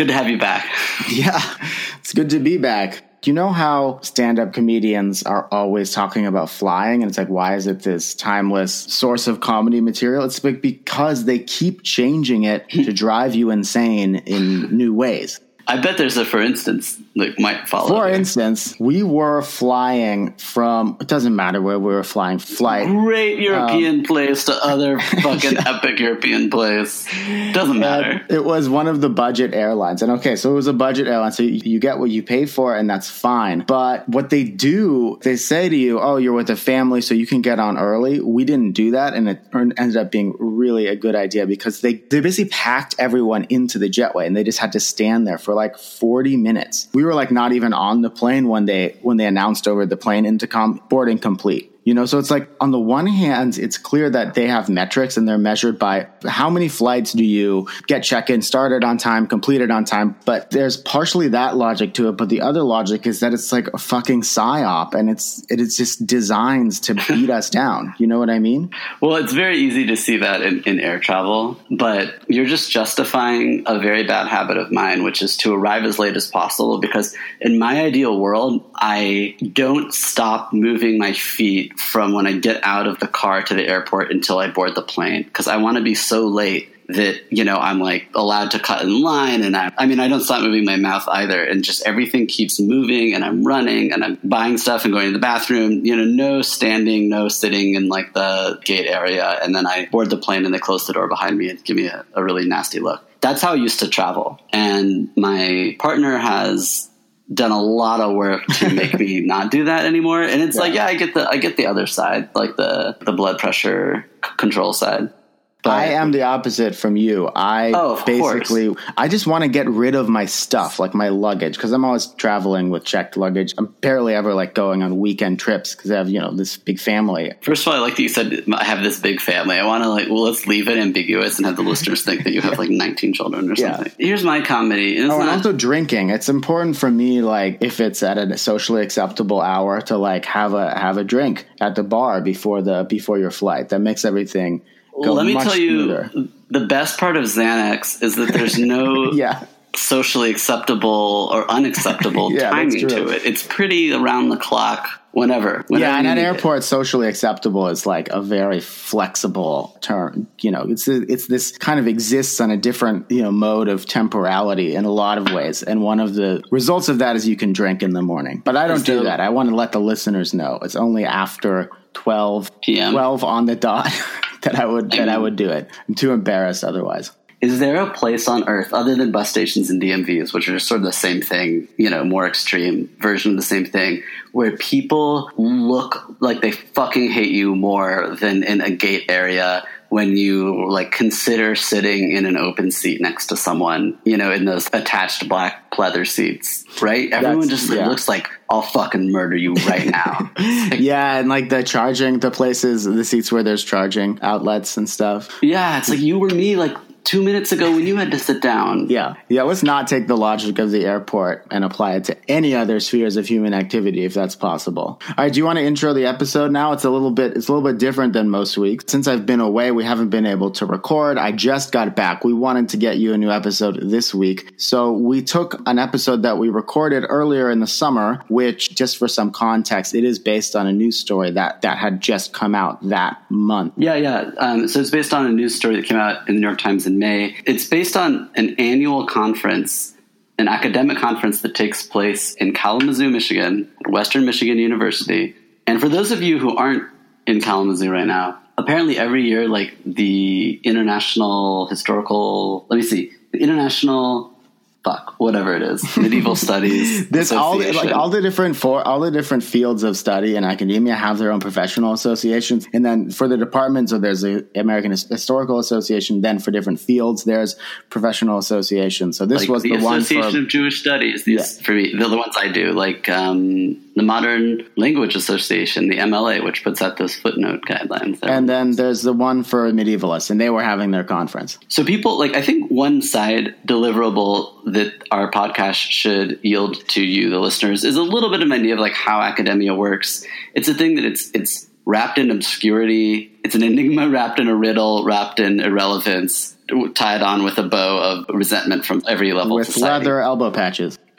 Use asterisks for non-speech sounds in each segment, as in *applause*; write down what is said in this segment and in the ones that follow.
Good to have you back. *laughs* Yeah, it's good to be back. Do you know how stand up comedians are always talking about flying? And it's like, why is it this timeless source of comedy material? It's like because they keep changing it to drive you insane in new ways. I bet there's a for instance that might follow. For here. instance, we were flying from, it doesn't matter where we were flying, flight. Great European Um, place to other *laughs* fucking epic European place. Doesn't matter. It was one of the budget airlines. And okay, so it was a budget airline. So you, you get what you pay for, and that's fine. But what they do, they say to you, oh, you're with a family, so you can get on early. We didn't do that. And it ended up being really a good idea because they, they basically packed everyone into the jetway and they just had to stand there for like 40 minutes. We were like not even on the plane one day when they announced over the plane intercom boarding complete. You know, so it's like on the one hand, it's clear that they have metrics and they're measured by how many flights do you get check in, started on time, completed on time. But there's partially that logic to it. But the other logic is that it's like a fucking psyop and it's it is just designs to beat us down. You know what I mean? Well, it's very easy to see that in, in air travel, but you're just justifying a very bad habit of mine, which is to arrive as late as possible. Because in my ideal world, I don't stop moving my feet from when I get out of the car to the airport until I board the plane. Because I want to be so late that you know I'm like allowed to cut in line, and I, I mean I don't stop moving my mouth either, and just everything keeps moving, and I'm running, and I'm buying stuff and going to the bathroom. You know, no standing, no sitting in like the gate area, and then I board the plane and they close the door behind me and give me a, a really nasty look. That's how I used to travel, and my partner has done a lot of work to *laughs* make me not do that anymore. And it's like, yeah, I get the I get the other side, like the the blood pressure c- control side. But I am the opposite from you. I Oh, basically, I just want to get rid of my stuff, like my luggage, because I'm always traveling with checked luggage. I'm barely ever like going on weekend trips because I have, you know, this big family. First of all, I like that you said I have this big family. I want to like, well, let's leave it ambiguous and have the listeners think that you have like 19 children or Yeah. something. Here's my comedy. And Oh, and also drinking. It's important for me, like if it's at a socially acceptable hour, to like have a have a drink at the bar before the before your flight. That makes everything let me tell you, smoother. the best part of Xanax is that there's no *laughs* Yeah, socially acceptable or unacceptable *laughs* Yeah, timing to it. It's pretty around the clock, whenever. whenever yeah. And at airports, socially acceptable is like a very flexible term. You know, it's it's this kind of exists on a different you know mode of temporality in a lot of ways. And one of the results of that is you can drink in the morning. But I don't do that. I want to let the listeners know it's only after 12 PM. 12 on the dot *laughs* that I would that I Mhm. would do it. I'm too embarrassed otherwise. Is there a place on earth other than bus stations and DMVs, which are sort of the same thing, you know, more extreme version of the same thing, where people look like they fucking hate you more than in a gate area when you like consider sitting in an open seat next to someone, you know, in those attached black pleather seats, right? Everyone That's- just yeah. looks like I'll fucking murder you right now. *laughs* Yeah, and like the charging, the places, the seats where there's charging outlets and stuff. yeah, it's like you or me like two minutes ago when you had to sit down. *laughs* Yeah, yeah. Let's not take the logic of the airport and apply it to any other spheres of human activity, if that's possible. All right, do you want to intro the episode now? It's a little bit, it's a little bit different than most weeks. Since I've been away, we haven't been able to record. I just got back. We wanted to get you a new episode this week, so we took an episode that we recorded earlier in the summer, which, just for some context, it is based on a news story that that had just come out that month. Yeah, yeah. Um, so it's based on a news story that came out in the New York Times in May. It's based on an annual conference, an academic conference that takes place in Kalamazoo, Michigan, Western Michigan University. And for those of you who aren't in Kalamazoo right now, apparently every year, like the International Historical, let me see, the International, fuck, whatever it is, Medieval *laughs* Studies. this all the, like all the different for all the different fields of study in academia have their own professional associations and then for the departments so there's the american historical association then for different fields there's professional associations so this like was the, the, one Association for of Jewish Studies. These for me, they're the ones I do. Like um, the Modern Language Association, the MLA, which puts out those footnote guidelines. and then there's the one for medievalists and they were having their conference so people like I think one side deliverable that our podcast should yield to you, the listeners, is a little bit of an idea of like how academia works. It's a thing that it's it's wrapped in obscurity. It's an enigma wrapped in a riddle, wrapped in irrelevance, tied on with a bow of resentment from every level with leather elbow patches. *laughs*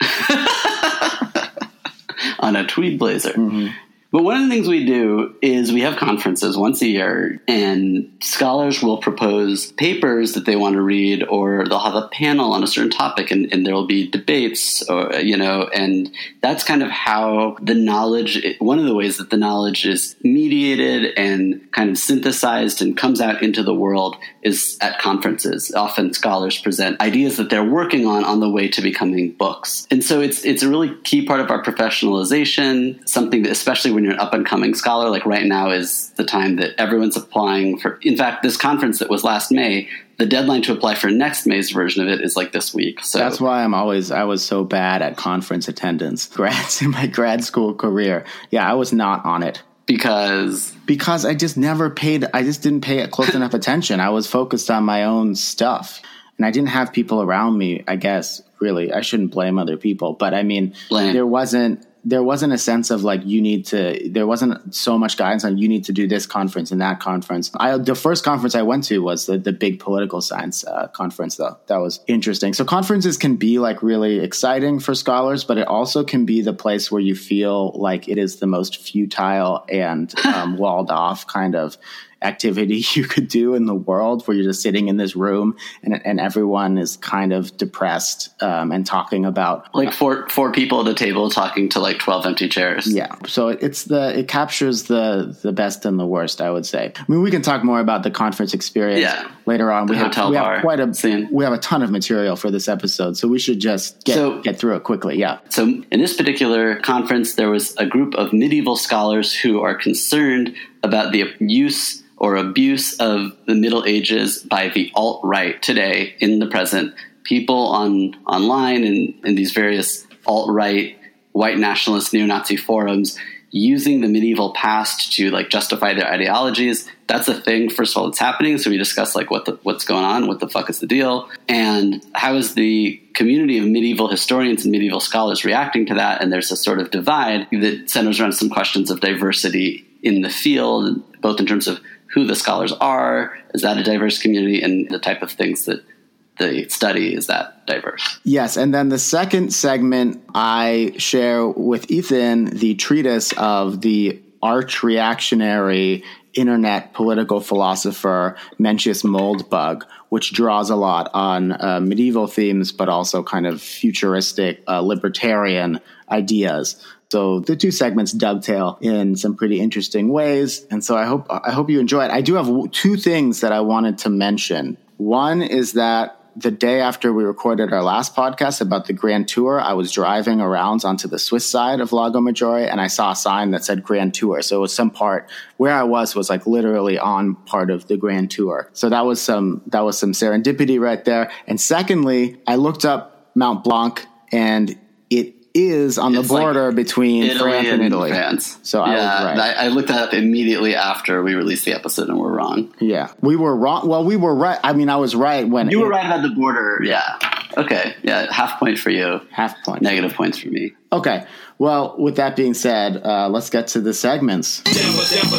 on a tweed blazer. Mm-hmm. But one of the things we do is we have conferences once a year, and scholars will propose papers that they want to read, or they'll have a panel on a certain topic, and, and there will be debates, or, you know, and that's kind of how the knowledge, one of the ways that the knowledge is mediated and kind of synthesized and comes out into the world is at conferences. Often scholars present ideas that they're working on on the way to becoming books. And so it's, it's a really key part of our professionalization, something that, especially when you're an up and coming scholar, like right now is the time that everyone's applying for. In fact, this conference that was last May, the deadline to apply for next May's version of it is like this week. So that's why I'm always I was so bad at conference attendance. *laughs* Grads in my grad school career, yeah, I was not on it because because I just never paid. I just didn't pay it close *laughs* enough attention. I was focused on my own stuff, and I didn't have people around me. I guess really, I shouldn't blame other people, but I mean, Blame. there wasn't there wasn't a sense of like you need to there wasn't so much guidance on you need to do this conference and that conference. I the first conference i went to was the, the big political science uh, conference though. That was interesting. So conferences can be like really exciting for scholars but it also can be the place where you feel like it is the most futile and um, *laughs* walled off kind of activity *laughs* you could do in the world where you're just sitting in this room and, and everyone is kind of depressed um, and talking about like four four people at a table talking to like 12 empty chairs. Yeah. So it's the it captures the the best and the worst i would say. I mean we can talk more about the conference experience Yeah. later on. We The have, hotel we have quite a scene. we have a ton of material for this episode so we should just get So- get through it quickly. Yeah. So, in this particular conference, there was a group of medieval scholars who are concerned about the use or abuse of the Middle Ages by the alt right today in the present. People on online and in these various alt right, white nationalist, neo Nazi forums using the medieval past to like justify their ideologies. That's a thing. First of all, it's happening. So we discuss like what the, what's going on, what the fuck is the deal, and how is the community of medieval historians and medieval scholars reacting to that. And there's a sort of divide that centers around some questions of diversity in the field, both in terms of who the scholars are, is that a diverse community, and the type of things that they study is that diverse. Yes, and then the second segment, I share with Ethan the treatise of the arch reactionary internet political philosopher Mencius Moldbug, which draws a lot on uh, medieval themes, but also kind of futuristic uh, libertarian ideas. So the two segments dovetail in some pretty interesting ways, and so I hope I hope you enjoy it. I do have two things that I wanted to mention. One is that the day after we recorded our last podcast about the Grand Tour, I was driving around onto the Swiss side of Lago Maggiore and I saw a sign that said Grand Tour. So it was some part where I was was like literally on part of the Grand Tour. So that was some that was some serendipity right there. And secondly, I looked up Mount Blanc and is on the It's like border between Italy France and, Italy. France. So I was yeah, right. I, I looked that up immediately after we released the episode and we're wrong. Yeah. We were wrong. Well, we were right. I mean, I was right when You it- were right about the border. Yeah. Okay. Yeah. Half point for you. half point. Negative points for me. Okay. Well, with that being said, uh, let's get to the segments. Dabba dabba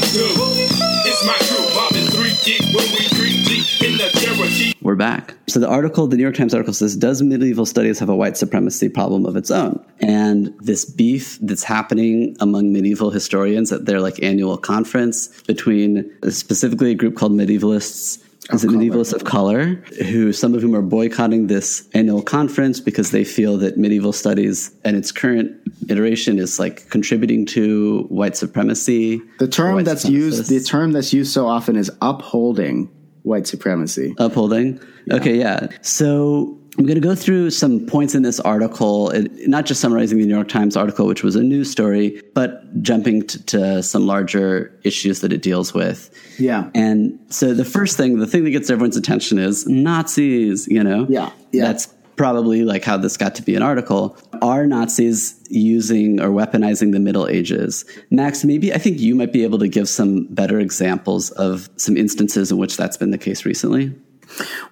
We're back. So the article, the New York Times article says, Does medieval studies have a white supremacy problem of its own? And this beef that's happening among medieval historians at their like annual conference between specifically a group called medievalists. Is it color. medievalists of color, who some of whom are boycotting this annual conference because they feel that medieval studies and its current iteration is like contributing to white supremacy. The term white that's used, the term that's used so often is upholding white supremacy. upholding. Okay, yeah. So I'm going to go through some points in this article, it, not just summarizing the New York Times article, which was a news story, but jumping to, to some larger issues that it deals with. Yeah. And so the first thing, the thing that gets everyone's attention is Nazis, you know? Yeah, yeah. That's probably like how this got to be an article. Are Nazis using or weaponizing the Middle Ages? Max, maybe I think you might be able to give some better examples of some instances in which that's been the case recently.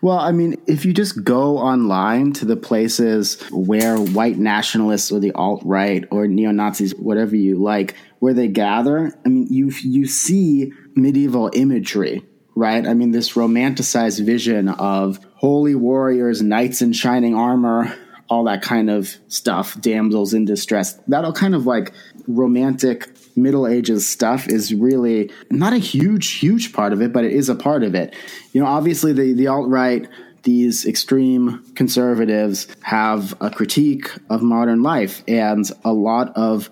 Well, I mean, if you just go online to the places where white nationalists or the alt right or neo Nazis, whatever you like, where they gather, I mean, you you see medieval imagery, right? I mean, this romanticized vision of holy warriors, knights in shining armor, all that kind of stuff, damsels in distress. That all kind of like romantic Middle Ages stuff is really not a huge, huge part of it, but it is a part of it. You know, obviously the, the alt right, these extreme conservatives have a critique of modern life, and a lot of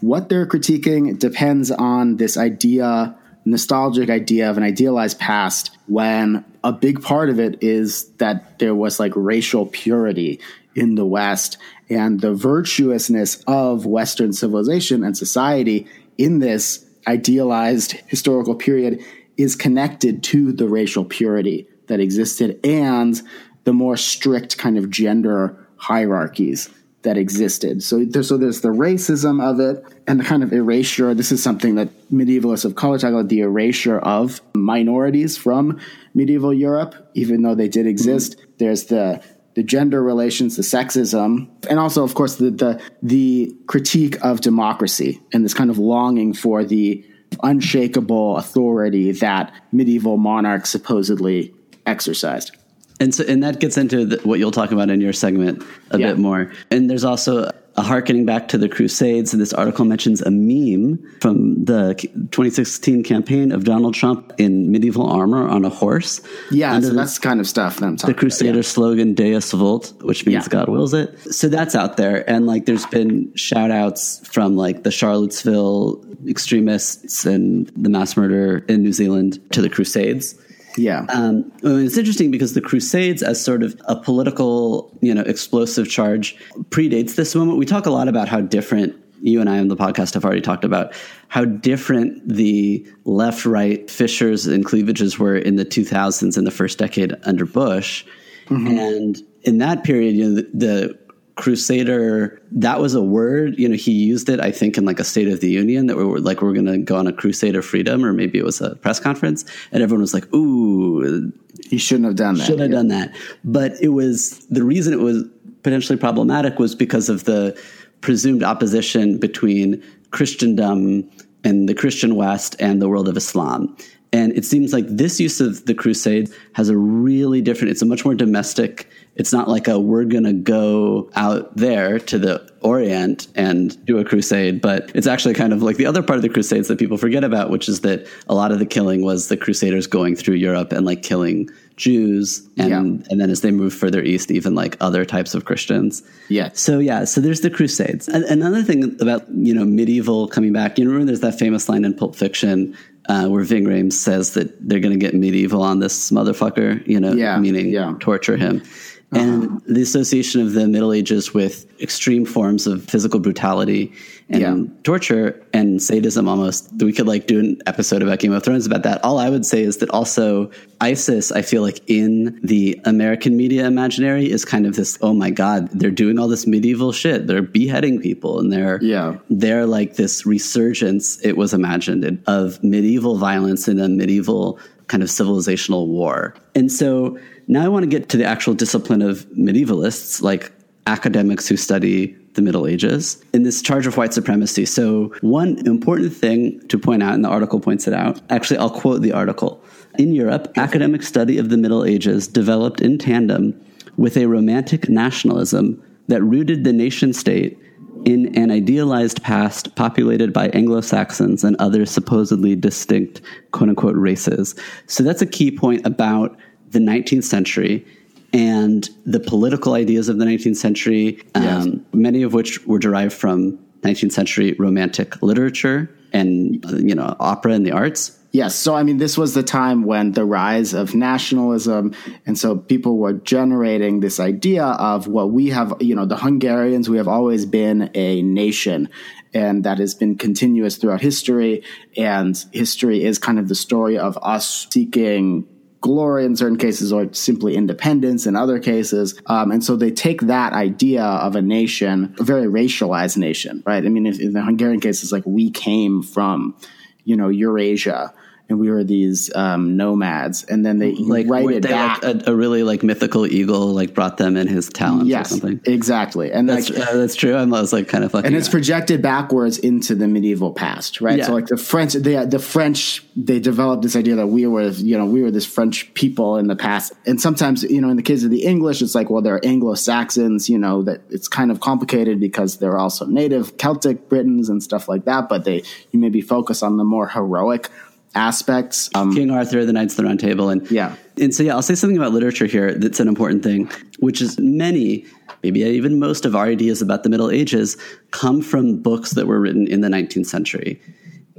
what they're critiquing depends on this idea, nostalgic idea of an idealized past, when a big part of it is that there was like racial purity in the West and the virtuousness of Western civilization and society in this idealized historical period is connected to the racial purity that existed and the more strict kind of gender hierarchies that existed. So, there, so there's the racism of it and the kind of erasure. This is something that medievalists of color talk about the erasure of minorities from medieval Europe, even though they did exist. Mm-hmm. There's the the gender relations, the sexism, and also, of course, the, the the critique of democracy and this kind of longing for the unshakable authority that medieval monarchs supposedly exercised. And so, and that gets into the, what you'll talk about in your segment a yeah. bit more. And there's also a harkening back to the Crusades. And this article mentions a meme from the 2016 campaign of Donald Trump in medieval armor on a horse. Yeah, so that's kind of stuff that I'm talking The Crusader about, yeah. slogan Deus Vult, which means yeah. God wills it. So that's out there. And like there's been shout outs from like the Charlottesville extremists and the mass murder in New Zealand to the Crusades. Yeah. Um, it's interesting because the Crusades, as sort of a political, you know, explosive charge, predates this moment. We talk a lot about how different you and I on the podcast have already talked about how different the left right fissures and cleavages were in the 2000s in the first decade under Bush. Mm-hmm. And in that period, you know, the, the crusader that was a word you know he used it i think in like a state of the union that we were like we are going to go on a crusade of freedom or maybe it was a press conference and everyone was like ooh. He shouldn't have done that should have yeah. done that. But it was the reason it was potentially problematic was because of the presumed opposition between christendom and the christian west and the world of islam. And it seems like this use of the crusade has a really different it's a much more domestic it's not like a we're going to go out there to the Orient and do a crusade, but it's actually kind of like the other part of the crusades that people forget about, which is that a lot of the killing was the crusaders going through Europe and like killing Jews and yeah. and then as they move further east even like other types of Christians. Yeah. So yeah, so there's the crusades. And another thing about, you know, medieval coming back, you know, there's that famous line in Pulp Fiction uh, where Ving Rhames says that they're going to get medieval on this motherfucker, you know, yeah, meaning yeah. torture him. Uh-huh. And the association of the Middle Ages with extreme forms of physical brutality and yeah. torture and sadism almost. We could like do an episode about Game of Thrones about that. All I would say is that also ISIS, I feel like in the American media imaginary is kind of this, oh my God, they're doing all this medieval shit. They're beheading people and they're yeah. they're like this resurgence, it was imagined, of medieval violence in a medieval kind of civilizational war. And so now I want to get to the actual discipline of medievalists, like academics who study the Middle Ages, in this charge of white supremacy. So, one important thing to point out, and the article points it out, actually, I'll quote the article. In Europe, academic study of the Middle Ages developed in tandem with a romantic nationalism that rooted the nation state in an idealized past populated by Anglo Saxons and other supposedly distinct quote unquote races. So that's a key point about the 19th century and the political ideas of the 19th century, um, yes. many of which were derived from 19th century romantic literature and you know opera and the arts. Yes, so I mean, this was the time when the rise of nationalism, and so people were generating this idea of what we have. You know, the Hungarians, we have always been a nation, and that has been continuous throughout history. And history is kind of the story of us seeking glory in certain cases or simply independence in other cases. Um, and so they take that idea of a nation, a very racialized nation, right? I mean, in the Hungarian case, it's like we came from, you know, Eurasia and we were these um, nomads, and then they like write weren't it back. like a, a really like mythical eagle like brought them in his talons or yes, something. exactly, and That's like, uh, that's true. I was like kind of fucking. and it's projected backwards into the medieval past, right? Yeah. So like the French, they, the French, they developed this idea that we were, you know, we were this French people in the past, and sometimes, you know, in the case of the English, it's like, well, they're Anglo Saxons, you know, that it's kind of complicated because they're also native Celtic Britons and stuff like that, but they you maybe focus on the more heroic aspects. Um, King Arthur, the Knights of the Round Table, and Yeah. and so yeah, I'll say something about literature here that's an important thing, which is many, maybe even most of our ideas about the Middle Ages come from books that were written in the 19th century,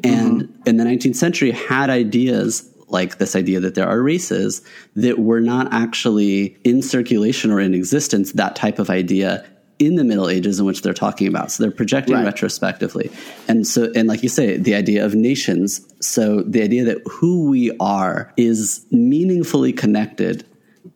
and in the 19th century had ideas like this idea that there are races that were not actually in circulation or in existence. That type of idea. In the Middle Ages, in which they're talking about, so they're projecting Right. retrospectively, and so, and like you say, the idea of nations. So the idea that who we are is meaningfully connected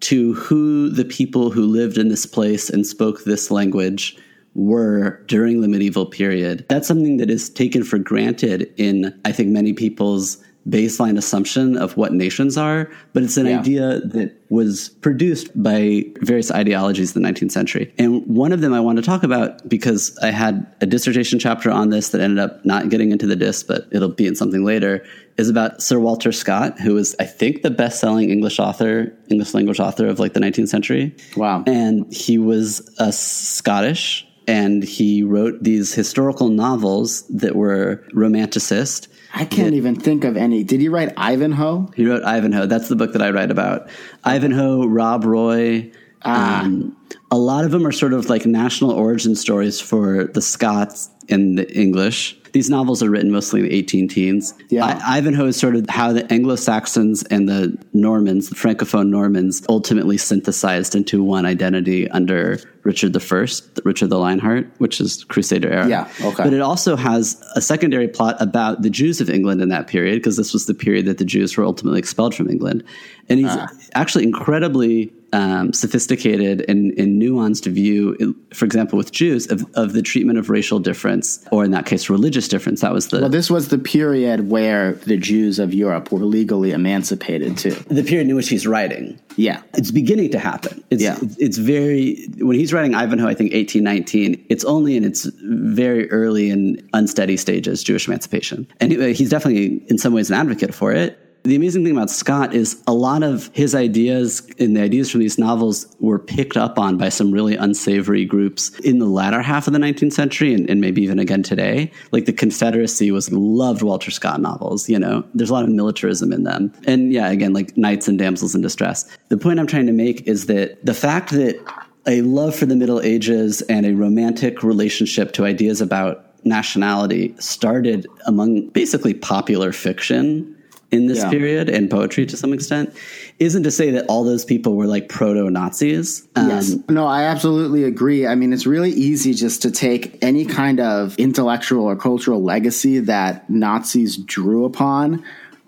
to who the people who lived in this place and spoke this language were during the medieval period. That's something that is taken for granted in, I think, many people's baseline assumption of what nations are, but it's an Yeah. idea that was produced by various ideologies in the 19th century. And one of them I want to talk about because I had a dissertation chapter on this that ended up not getting into the disc, but it'll be in something later, is about Sir Walter Scott, who was, I think, the best selling English author, English language author of like the 19th century. Wow. And he was a Scottish and he wrote these historical novels that were romanticist. I can't even think of any. Did he write Ivanhoe? He wrote Ivanhoe. That's the book that I write about. Ivanhoe, Rob Roy. Um, a lot of them are sort of like national origin stories for the Scots and the English. These novels are written mostly in the 18 teens. Yeah. I, Ivanhoe is sort of how the Anglo Saxons and the Normans, the Francophone Normans, ultimately synthesized into one identity under Richard I, Richard the Lionheart, which is Crusader era. Yeah, okay. But it also has a secondary plot about the Jews of England in that period, because this was the period that the Jews were ultimately expelled from England. And he's Ah. actually incredibly um, sophisticated and, and nuanced view, for example, with Jews, of, of the treatment of racial difference, or in that case, religious difference. That was the Well, this was the period where the Jews of Europe were legally emancipated too. the period in which he's writing. Yeah. It's beginning to happen. It's, Yeah. it's, it's very when he's writing Ivanhoe, I think eighteen nineteen. It's only in its very early and unsteady stages, Jewish emancipation, and he- he's definitely in some ways an advocate for it. The amazing thing about Scott is a lot of his ideas and the ideas from these novels were picked up on by some really unsavory groups in the latter half of the 19th century and, and maybe even again today. Like the Confederacy was loved Walter Scott novels, you know, there's a lot of militarism in them. And yeah, again, like knights and damsels in distress. The point I'm trying to make is that the fact that a love for the Middle Ages and a romantic relationship to ideas about nationality started among basically popular fiction in this Yeah. period and poetry to some extent isn't to say that all those people were like proto Nazis. Um, Yes. No, I absolutely agree. I mean, it's really easy just to take any kind of intellectual or cultural legacy that Nazis drew upon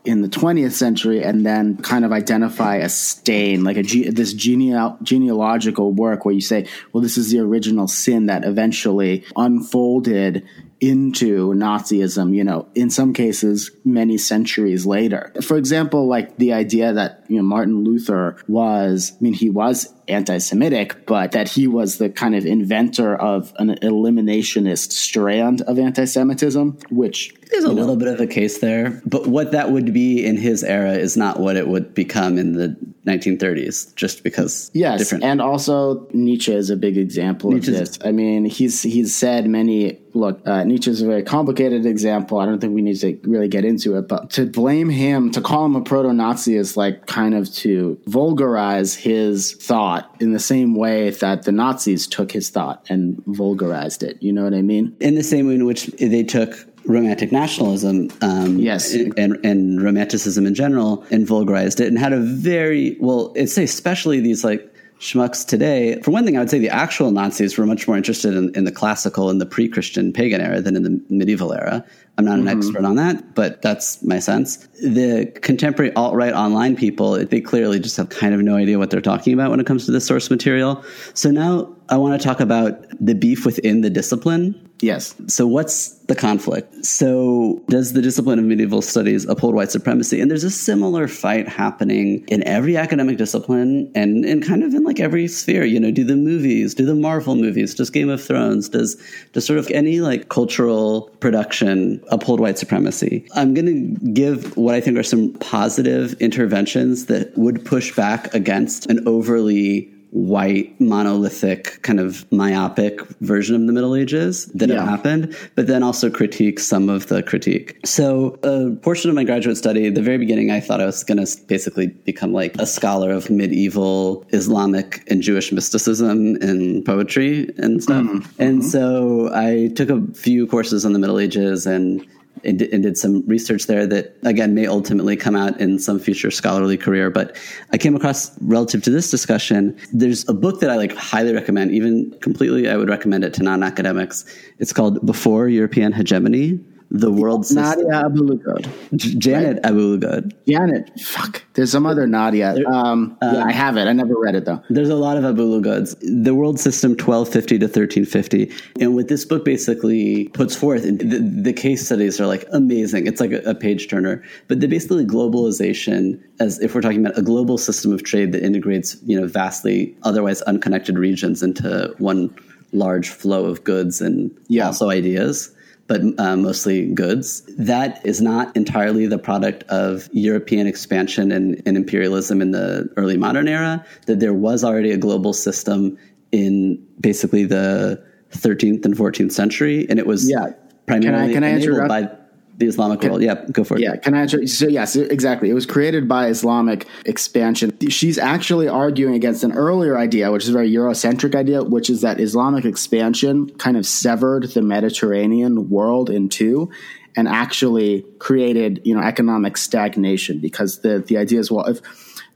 in the 20th century and then kind of identify a stain, like a ge- this geneal- genealogical work where you say, well, this is the original sin that eventually unfolded into Nazism, you know, in some cases, many centuries later. For example, like the idea that, you know, Martin Luther was, I mean, he was anti Semitic, but that he was the kind of inventor of an eliminationist strand of anti Semitism, which There's a little bit of a case there, but what that would be in his era is not what it would become in the 1930s, just because Yes, different. and also Nietzsche is a big example Nietzsche's- of this. I mean, he's he's said many. Look, uh, Nietzsche is a very complicated example. I don't think we need to really get into it, but to blame him, to call him a proto-Nazi, is like kind of to vulgarize his thought in the same way that the Nazis took his thought and vulgarized it. You know what I mean? in the same way in which they took romantic nationalism um, Yes. and, and romanticism in general and vulgarized it and had a very well i'd especially these like schmucks today for one thing i would say the actual nazis were much more interested in, in the classical and the pre-christian pagan era than in the medieval era. I'm not an mm-hmm. expert on that but that's my sense. The contemporary alt-right online people they clearly just have kind of no idea what they're talking about when it comes to the source material. So now i want to talk about the beef within the discipline Yes. So, what's the conflict? So, does the discipline of medieval studies uphold white supremacy? And there's a similar fight happening in every academic discipline and, and kind of in like every sphere. You know, do the movies, do the Marvel movies, does Game of Thrones, does, does sort of any like cultural production uphold white supremacy? I'm to give what I think are some positive interventions that would push back against an overly white monolithic kind of myopic version of the middle ages that Yeah. have happened but then also critique some of the critique. So a portion of my graduate study the very beginning i thought i was going to basically become like a scholar of medieval islamic and jewish mysticism and poetry and stuff. Mm-hmm. And mm-hmm. so i took a few courses on the middle ages and and and did some research there that again may ultimately come out in some future scholarly career. But i came across relative to this discussion there's a book that i like highly recommend even completely i would recommend it to non-academics. It's called before european hegemony the world system Nadia Abu-Lughod. J- janet Abu-Lughod Janet. Fuck. There's some other Nadia. Um, yeah, I have it. I never read it though. There's a lot of Abu-Lughods. The world system 1250 to 1350. And what this book basically puts forth, the, the case studies are like amazing. It's like a, a page turner. But the basically globalization, as if we're talking about a global system of trade that integrates, you know, vastly otherwise unconnected regions into one large flow of goods and Yeah. also ideas but uh, mostly goods. That is not entirely the product of European expansion and, and imperialism in the early modern era. That there was already a global system in basically the 13th and 14th century, and it was Yeah. primarily can I enabled interrupt? by the Islamic world. Yeah, go for it. Yeah, can I answer? So yes, exactly. It was created by Islamic expansion. She's actually arguing against an earlier idea, which is a very Eurocentric idea, which is that Islamic expansion kind of severed the Mediterranean world in two and actually created, you know, economic stagnation because the the idea is well if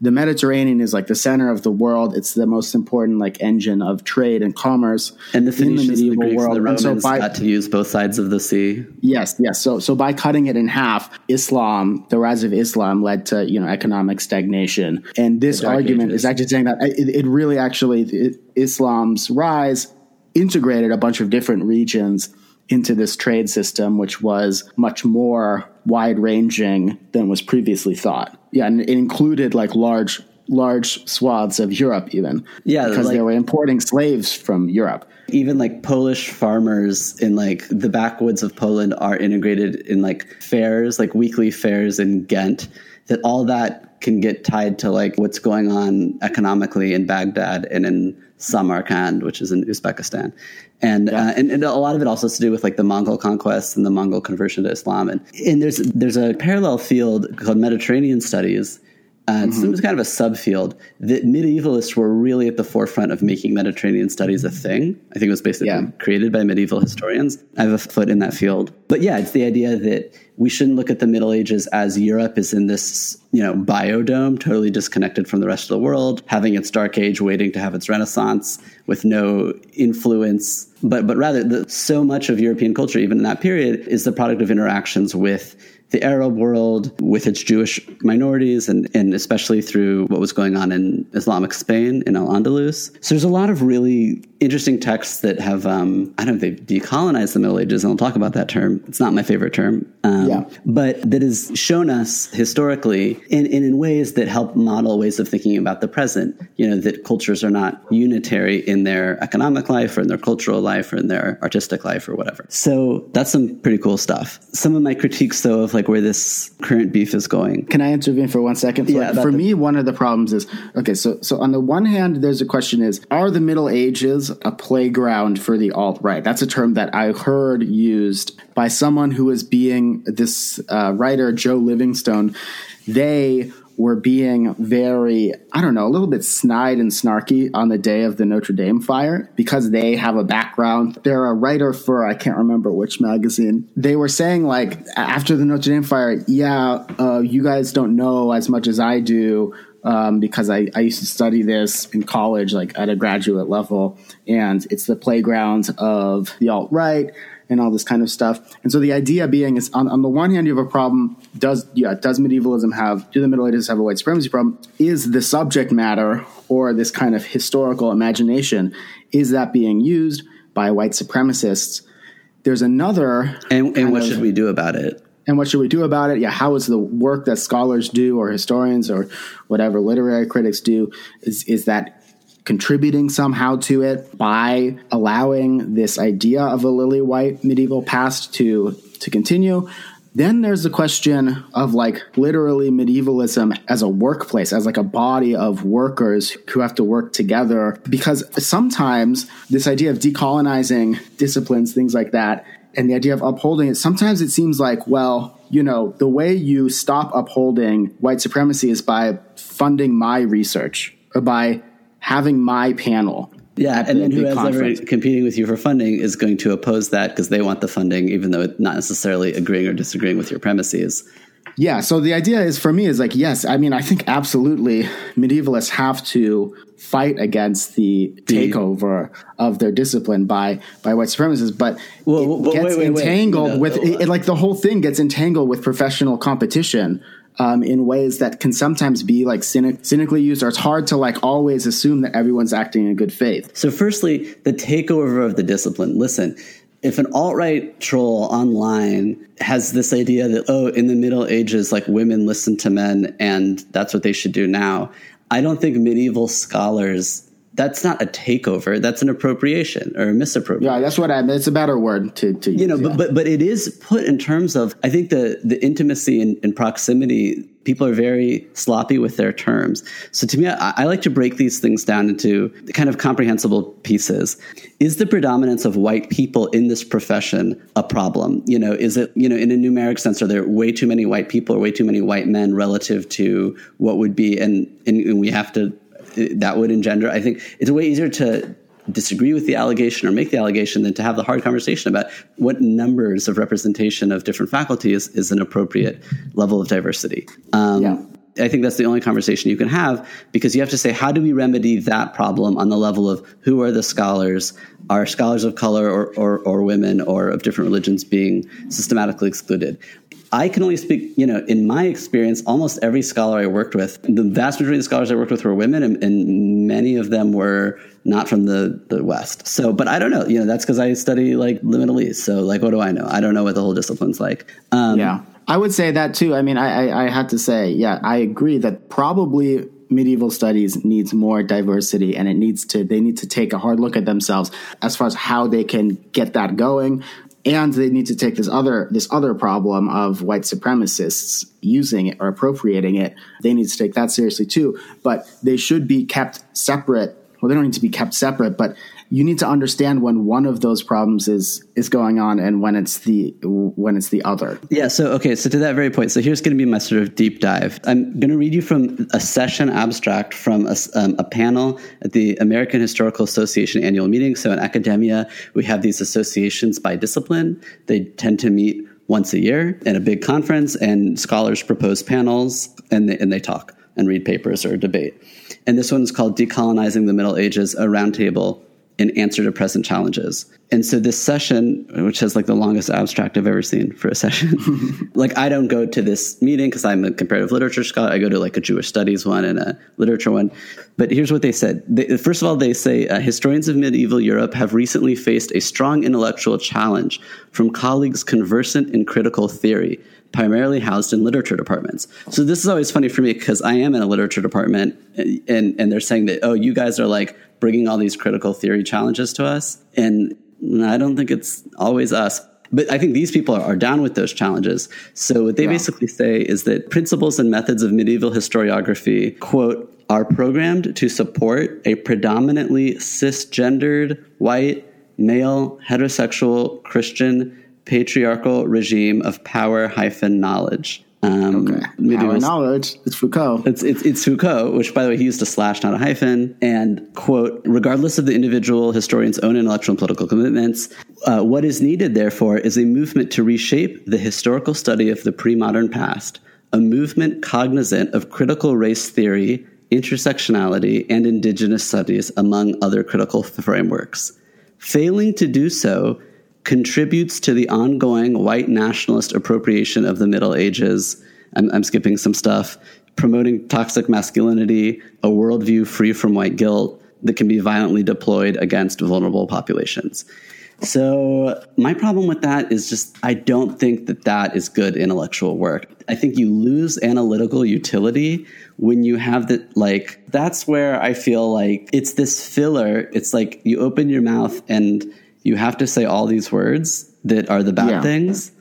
the Mediterranean is like the center of the world. It's the most important like engine of trade and commerce And the in the Phoenicians, the, medieval Greeks, world. and the And so Romans by- got to use both sides of the sea. Yes, yes. So, so by cutting it in half, Islam, the rise of Islam, led to you know economic stagnation, and this argument Ages. is actually saying that it, it really actually it, Islam's rise integrated a bunch of different regions into this trade system, which was much more wide ranging than was previously thought. Yeah, and it included like large large swaths of Europe, even Yeah, because like- they were importing slaves from Europe. even like Polish farmers in like the backwoods of Poland are integrated in like fairs, like weekly fairs in Ghent, that all that can get tied to like what's going on economically in Baghdad and in Samarkand, which is in Uzbekistan. And, uh, and and a lot of it also has to do with like the Mongol conquest and the Mongol conversion to Islam. And, and there's there's a parallel field called Mediterranean studies uh, it's, it's kind of a subfield that medievalists were really at the forefront of making Mediterranean studies a thing. I think it was basically Yeah. created by medieval historians. I have a foot in that field. But yeah, it's the idea that we shouldn't look at the Middle Ages as Europe is in this, you know, biodome, totally disconnected from the rest of the world, having its dark age waiting to have its renaissance with no influence. But but rather, the, so much of European culture, even in that period, is the product of interactions with the Arab world with its Jewish minorities and, and especially through what was going on in Islamic Spain in Al Andalus. So there's a lot of really interesting texts that have, um, I don't know if they've decolonized the Middle Ages, and I'll talk about that term. It's not my favorite term. Um, Yeah. But that has shown us historically and, and in ways that help model ways of thinking about the present, you know, that cultures are not unitary in their economic life or in their cultural life or in their artistic life or whatever. So that's some pretty cool stuff. Some of my critiques, though, of like where this current beef is going. Can I intervene for one second? So, Yeah, for the- me, one of the problems is okay. So, so on the one hand, there's a question: is are the Middle Ages a playground for the alt right? That's a term that I heard used by someone who was being this uh, writer, Jo Livingstone. They were being very, I don't know, a little bit snide and snarky on the day of the Notre Dame fire because they have a background. They're a writer for, I can't remember which magazine. They were saying, like, after the Notre Dame fire, yeah, uh, you guys don't know as much as I do. Um, because I, I used to study this in college, like at a graduate level, and it's the playground of the alt right and all this kind of stuff. And so the idea being is on, on the one hand, you have a problem. Does yeah, does medievalism have do the Middle Ages have a white supremacy problem? Is the subject matter or this kind of historical imagination is that being used by white supremacists? there's another And, and what of- should we do about it? And what should we do about it? Yeah, how is the work that scholars do or historians or whatever literary critics do is is that contributing somehow to it by allowing this idea of a lily white medieval past to to continue? Then there's the question of like literally medievalism as a workplace, as like a body of workers who have to work together. Because sometimes this idea of decolonizing disciplines, things like that, and the idea of upholding it, sometimes it seems like, well, you know, the way you stop upholding white supremacy is by funding my research or by having my panel. Yeah, and the then whoever's ever competing with you for funding is going to oppose that because they want the funding, even though it's not necessarily agreeing or disagreeing with your premises. Yeah. So the idea is for me is like, yes, I mean, I think absolutely medievalists have to fight against the takeover of their discipline by by white supremacists, but Well, it well, gets wait, wait. entangled No, with it, it- like the whole thing gets entangled with professional competition. Um, in ways that can sometimes be like cynic- cynically used, or it's hard to like always assume that everyone's acting in good faith. So, firstly, the takeover of the discipline. Listen, if an alt right troll online has this idea that, oh, in the Middle Ages, like women listened to men and that's what they should do now, I don't think medieval scholars. That's not a takeover. That's an appropriation or a misappropriation. Yeah, that's what I. It's a better word to to use. you know yeah. but, but but it is put in terms of i think the the intimacy and, and proximity people are very sloppy with their terms. So to me I, I like to break these things down into kind of comprehensible pieces. Is the predominance of white people in this profession a problem? You know is it you know in a numeric sense are there way too many white people or way too many white men relative to what would be and and we have to that would engender i think it's way easier to disagree with the allegation or make the allegation than to have the hard conversation about what numbers of representation of different faculty is, is an appropriate level of diversity. Um, Yeah. I think that's the only conversation you can have because you have to say, how do we remedy that problem on the level of who are the scholars? Are scholars of color or, or, or women or of different religions being systematically excluded? I can only speak, you know, in my experience, almost every scholar I worked with, the vast majority of the scholars I worked with were women, and, and many of them were not from the, the West. So, but I don't know, you know, that's because I study like the Middle East. So, like, what do I know? I don't know what the whole discipline's like. Um, Yeah, I would say that too. I mean, I, I, I had to say, yeah, I agree that probably medieval studies needs more diversity and it needs to they need to take a hard look at themselves as far as how they can get that going and they need to take this other this other problem of white supremacists using it or appropriating it. They need to take that seriously too. But they should be kept separate. Well they don't need to be kept separate but you need to understand when one of those problems is is going on and when it's the when it's the other Yeah. So, okay. So, to that very point, so here's going to be my sort of deep dive. I'm going to read you from a session abstract from a, um, a panel at the American Historical Association annual meeting. So, in academia, we have these associations by discipline. They tend to meet once a year in a big conference, and scholars propose panels and they, and they talk and read papers or debate. And this one's called Decolonizing the Middle Ages, a roundtable in answer to present challenges. And so this session, which has like the longest abstract I've ever seen for a session, *laughs* like I don't go to this meeting because I'm a comparative literature scholar. I go to like a Jewish studies one and a literature one. But here's what they said. They, first of all, they say uh, historians of medieval Europe have recently faced a strong intellectual challenge from colleagues conversant in critical theory primarily housed in literature departments. So this is always funny for me because I am in a literature department and, and they're saying that, oh, you guys are like bringing all these critical theory challenges to us. And I don't think it's always us. But I think these people are, are down with those challenges. So what they basically say is that principles and methods of medieval historiography, quote, are programmed to support a predominantly cisgendered, white, male, heterosexual, Christian, patriarchal regime of power hyphen knowledge. Um, Okay. knowledge. It's Foucault. it's, it's, it's Foucault, which, by the way, he used a slash, not a hyphen. And, quote, regardless of the individual historian's own intellectual and political commitments, uh, what is needed, therefore, is a movement to reshape the historical study of the pre modern past, a movement cognizant of critical race theory, intersectionality, and indigenous studies, among other critical frameworks. Failing to do so contributes to the ongoing white nationalist appropriation of the Middle Ages. I'm, I'm skipping some stuff. Promoting toxic masculinity, a worldview free from white guilt, that can be violently deployed against vulnerable populations. So, my problem with that is just I don't think that that is good intellectual work. I think you lose analytical utility when you have that, like, that's where I feel like it's this filler. It's like you open your mouth and you have to say all these words that are the bad Yeah. things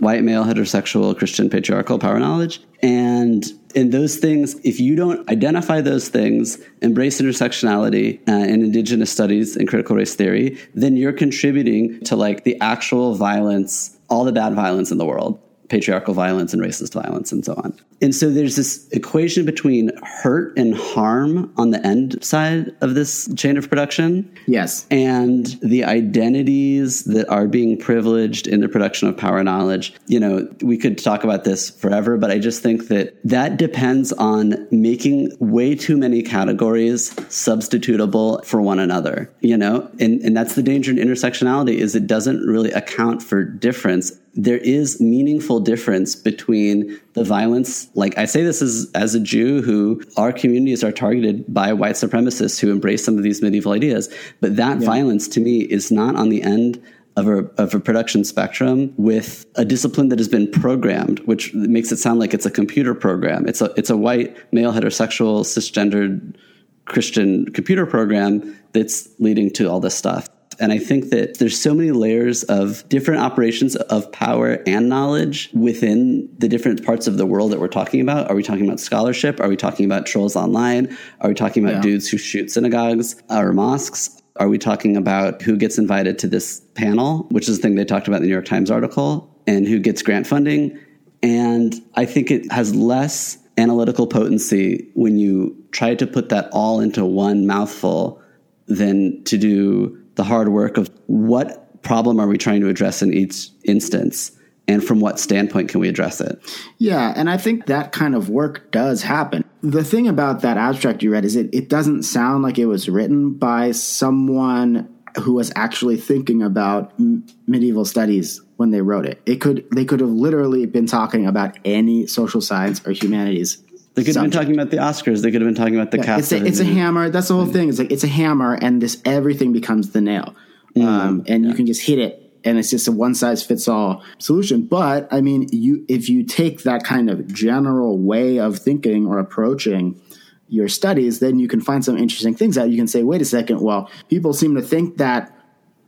white male heterosexual christian patriarchal power knowledge and in those things if you don't identify those things embrace intersectionality uh, and indigenous studies and critical race theory then you're contributing to like the actual violence all the bad violence in the world patriarchal violence and racist violence and so on and so there's this equation between hurt and harm on the end side of this chain of production Yes. and the identities that are being privileged in the production of power knowledge. You know, we could talk about this forever, but I just think that that depends on making way too many categories substitutable for one another, you know? And, and that's the danger in intersectionality is it doesn't really account for difference. There is meaningful difference between the violence. Like I say this as, as a Jew who our communities are targeted by white supremacists who embrace some of these medieval ideas. But that violence to me is not on the end of a, of a production spectrum with a discipline that has been programmed, which makes it sound like it's a computer program. It's a, it's a white, male, heterosexual, cisgendered Christian computer program that's leading to all this stuff. And I think that there's so many layers of different operations of power and knowledge within the different parts of the world that we're talking about. Are we talking about scholarship? Are we talking about trolls online? Are we talking about Yeah. dudes who shoot synagogues or mosques? Are we talking about who gets invited to this panel, which is the thing they talked about in the New York Times article, and who gets grant funding? And I think it has less analytical potency when you try to put that all into one mouthful than to do the hard work of what problem are we trying to address in each instance and from what standpoint can we address it Yeah, and I think that kind of work does happen. The thing about that abstract you read is it, it doesn't sound like it was written by someone who was actually thinking about m- medieval studies when they wrote it. It could they could have literally been talking about any social science or humanities. They could have been talking about the oscars they could have been talking about the Yeah, cast it's a, it's a hammer. That's the whole thing. It's like it's a hammer, and this everything becomes the nail, um, and you can just hit it, and it's just a one size fits all solution. But I mean, you if you take that kind of general way of thinking or approaching your studies, then you can find some interesting things out. You can say, wait a second, well, people seem to think that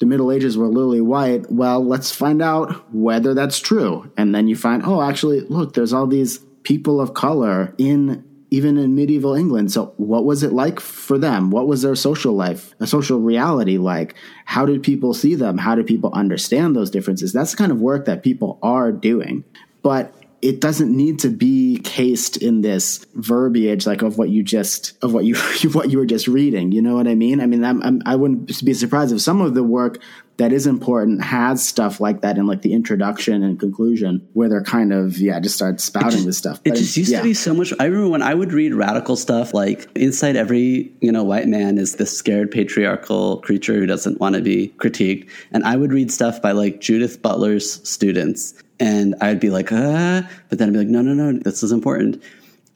the Middle Ages were lily white. Well, let's find out whether that's true. And then you find, oh, actually, look, there's all these people of color in even in medieval England. So, what was it like for them? What was their social life, a social reality like? How did people see them? How did people understand those differences? That's the kind of work that people are doing. But it doesn't need to be cased in this verbiage like of what you just of what you *laughs* what you were just reading you know what i mean i mean I'm, I'm, i wouldn't be surprised if some of the work that is important has stuff like that in like the introduction and conclusion where they're kind of yeah just start spouting this stuff It just used yeah. to be so much. I remember when I would read radical stuff, like inside every you know white man is this scared patriarchal creature who doesn't want to be critiqued, and I would read stuff by like Judith Butler's students, and I'd be like, ah, but then I'd be like, no, no, no, this is important.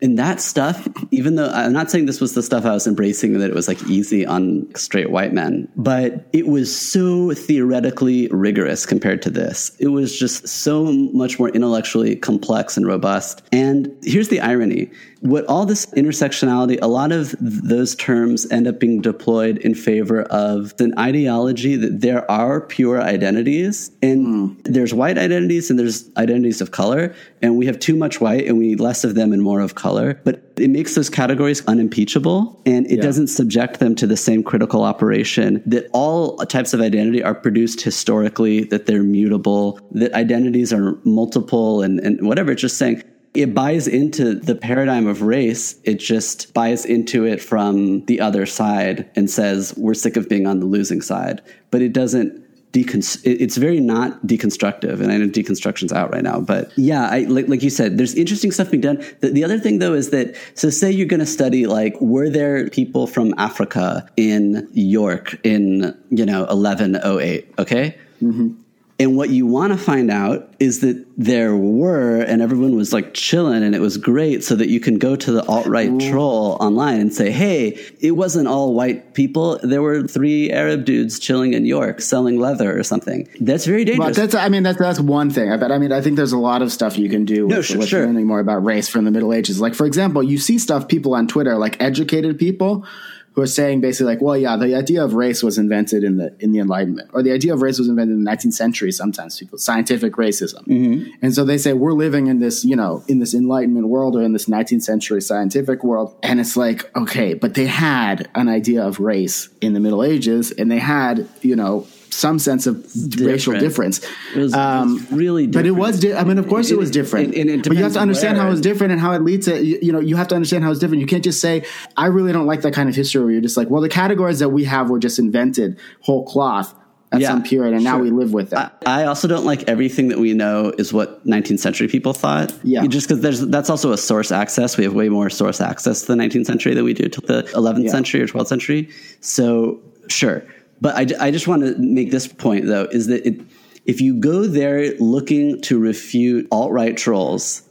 And that stuff, even though I'm not saying this was the stuff I was embracing, that it was like easy on straight white men, but it was so theoretically rigorous compared to this. It was just so much more intellectually complex and robust. And here's the irony what all this intersectionality, a lot of those terms end up being deployed in favor of an ideology that there are pure identities and hmm. there's white identities and there's identities of color. And we have too much white and we need less of them and more of color. But it makes those categories unimpeachable and it doesn't subject them to the same critical operation that all types of identity are produced historically, that they're mutable, that identities are multiple and, and whatever. It's just saying it buys into the paradigm of race. It just buys into it from the other side and says, we're sick of being on the losing side. But it doesn't it's very not deconstructive. And I know deconstruction's out right now. But yeah, I, like, like you said, there's interesting stuff being done. The, the other thing, though, is that, so say you're going to study, like, were there people from Africa in York in, you know, 1108, okay? Mm-hmm. And what you want to find out is that there were, and everyone was like chilling and it was great so that you can go to the alt right troll online and say, hey, it wasn't all white people. There were three Arab dudes chilling in York selling leather or something. That's very dangerous. But that's, I mean, that's, that's one thing. I bet, I mean, I think there's a lot of stuff you can do No, with, sure, with sure. learning more about race from the Middle Ages. Like, for example, you see stuff people on Twitter, like educated people, who are saying basically like, well, yeah, the idea of race was invented in the in the Enlightenment, or the idea of race was invented in the 19th century. Sometimes people scientific racism, Mm-hmm. and so they say we're living in this, you know, in this Enlightenment world or in this 19th century scientific world, and it's like, okay, but they had an idea of race in the Middle Ages, and they had, you know. Some sense of racial difference, It was- um, it was really but it was. Di- I mean, of course, it, It- was different. it- but you have to understand how where. it's different and how it leads to. You, you know, you have to understand how it's different. You can't just say, "I really don't like that kind of history." Where you're just like, "Well, the categories that we have were just invented whole cloth at Yeah, some period, and now we live with it." I, I also don't like everything that we know is what 19th century people thought. Yeah. Just because there's that's also a source access. We have way more source access to the 19th century than we do to the 11th Yeah. century or 12th century. So sure, but I, I just want to make this point though is that it, if you go there looking to refute alt right trolls,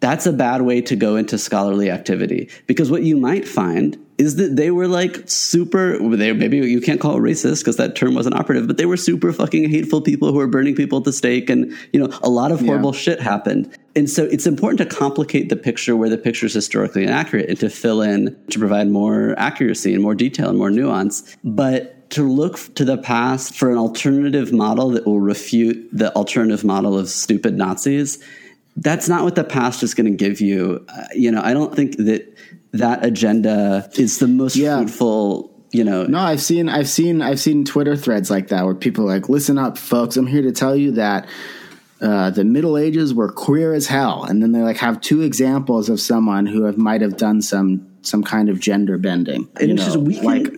that's a bad way to go into scholarly activity. Because what you might find is that they were like super they maybe you can't call it racist because that term wasn't operative but they were super fucking hateful people who were burning people at the stake and you know a lot of horrible shit happened. And so it's important to complicate the picture where the picture is historically inaccurate and to fill in to provide more accuracy and more detail and more nuance. But to look to the past for an alternative model that will refute the alternative model of stupid Nazis that's not what the past is going to give you. Uh, you know, I don't think that that agenda is the most Yeah. fruitful. You know, No, I've seen, I've seen, I've seen Twitter threads like that where people are like, "Listen up, folks! I'm here to tell you that." Uh, the Middle Ages were queer as hell, and then they like have two examples of someone who have might have done some some kind of gender bending. and it's just we can, like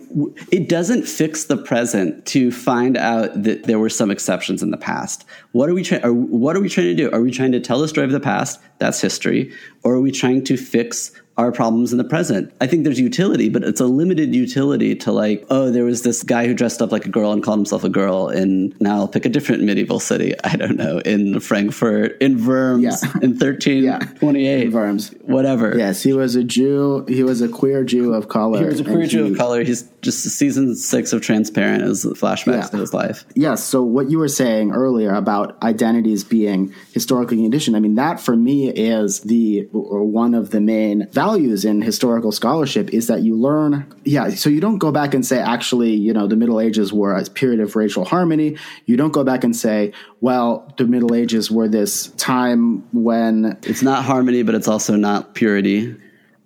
it doesn't fix the present to find out that there were some exceptions in the past. What are we trying? What are we trying to do? Are we trying to tell the story of the past? That's history, or are we trying to fix our problems in the present? I think there's utility, but it's a limited utility to like, oh, there was this guy who dressed up like a girl and called himself a girl, and now I'll pick a different medieval city. *laughs* I don't know in Frankfurt, in Worms, Yeah. in 1328, In Worms. whatever. Yes, he was a Jew. He was a queer Jew of color. He was a queer Jew he- of color. He's just season six of Transparent is flashbacks Yeah. to his life. Yes. So what you were saying earlier about identities being historically conditioned, I mean, that for me is the or one of the main values in historical scholarship is that you learn. Yeah. So you don't go back and say, actually, you know, the Middle Ages were a period of racial harmony. You don't go back and say, well, the Middle Ages were this time when It's not harmony, but it's also not purity.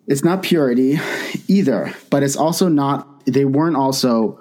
it's not purity either, but it's also not, they weren't also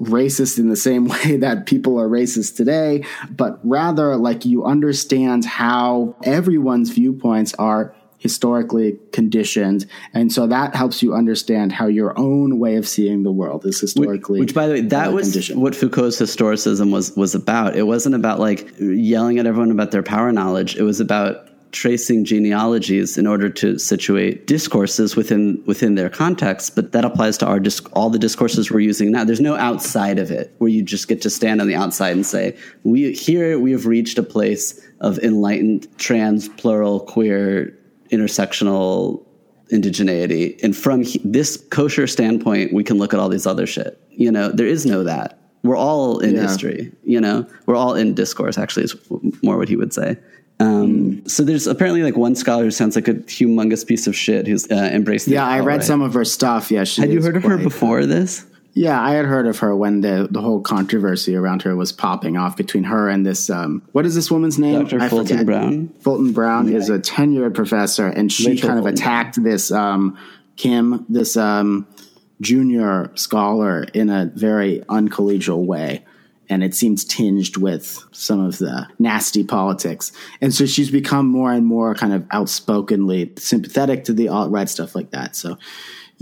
racist in the same *laughs* way that people are racist today, but rather like you understand how everyone's viewpoints are historically conditioned. And so that helps you understand how your own way of seeing the world is historically. Which, by the way, that was conditioned. what Foucault's historicism was was about. It wasn't about like yelling at everyone about their power knowledge. It was about tracing genealogies in order to situate discourses within within their context. But that applies to our disc- all the discourses we're using now. There's no outside of it where you just get to stand on the outside and say, "We here we have reached a place of enlightened, trans, plural, queer, intersectional." indigeneity and from he- this kosher standpoint we can look at all these other shit you know there is no that we're all in Yeah. history you know we're all in discourse actually is more what he would say um, so there's apparently like one scholar who sounds like a humongous piece of shit who's uh, embraced the yeah, I read alt-right. some of her stuff. Yeah, she had you heard of her before this Yeah, I had heard of her when the the whole controversy around her was popping off between her and this um what is this woman's name? Dr. I Fulton forget. Brown? Fulton Brown is a tenured professor and she Rachel kind of Fulton attacked this um Kim, this um junior scholar in a very uncollegial way. And it seems tinged with some of the nasty politics. And so she's become more and more kind of outspokenly sympathetic to the alt right stuff like that. So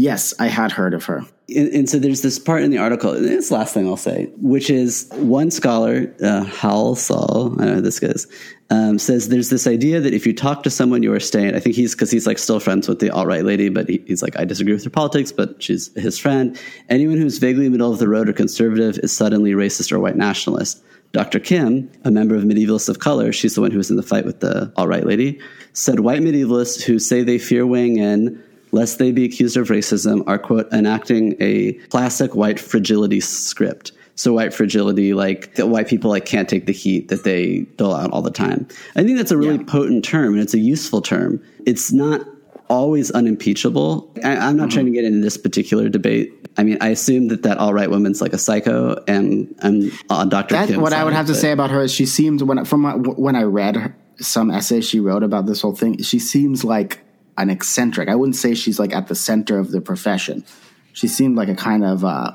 Yes, I had heard of her. And, and so there's this part in the article, the last thing I'll say, which is one scholar, uh, Hal Saul, I don't know who this is, um, says there's this idea that if you talk to someone you are staying, I think he's because he's like still friends with the alt right lady, but he, he's like, I disagree with her politics, but she's his friend. Anyone who's vaguely middle of the road or conservative is suddenly racist or white nationalist. Dr. Kim, a member of Medievalists of Color, she's the one who was in the fight with the alt right lady, said white medievalists who say they fear weighing in lest they be accused of racism, are, quote, enacting a classic white fragility script. So white fragility, like white people like can't take the heat that they dole out all the time. I think that's a really Yeah. potent term and it's a useful term. It's not always unimpeachable. I, I'm not mm-hmm. trying to get into this particular debate. I mean, I assume that that all right woman's like a psycho, and I'm uh, on Dr. That's Kim's what I would have to say about her is she seemed when from when I read her, some essay she wrote about this whole thing, she seems like an eccentric. I wouldn't say she's like at the center of the profession. She seemed like a kind of uh,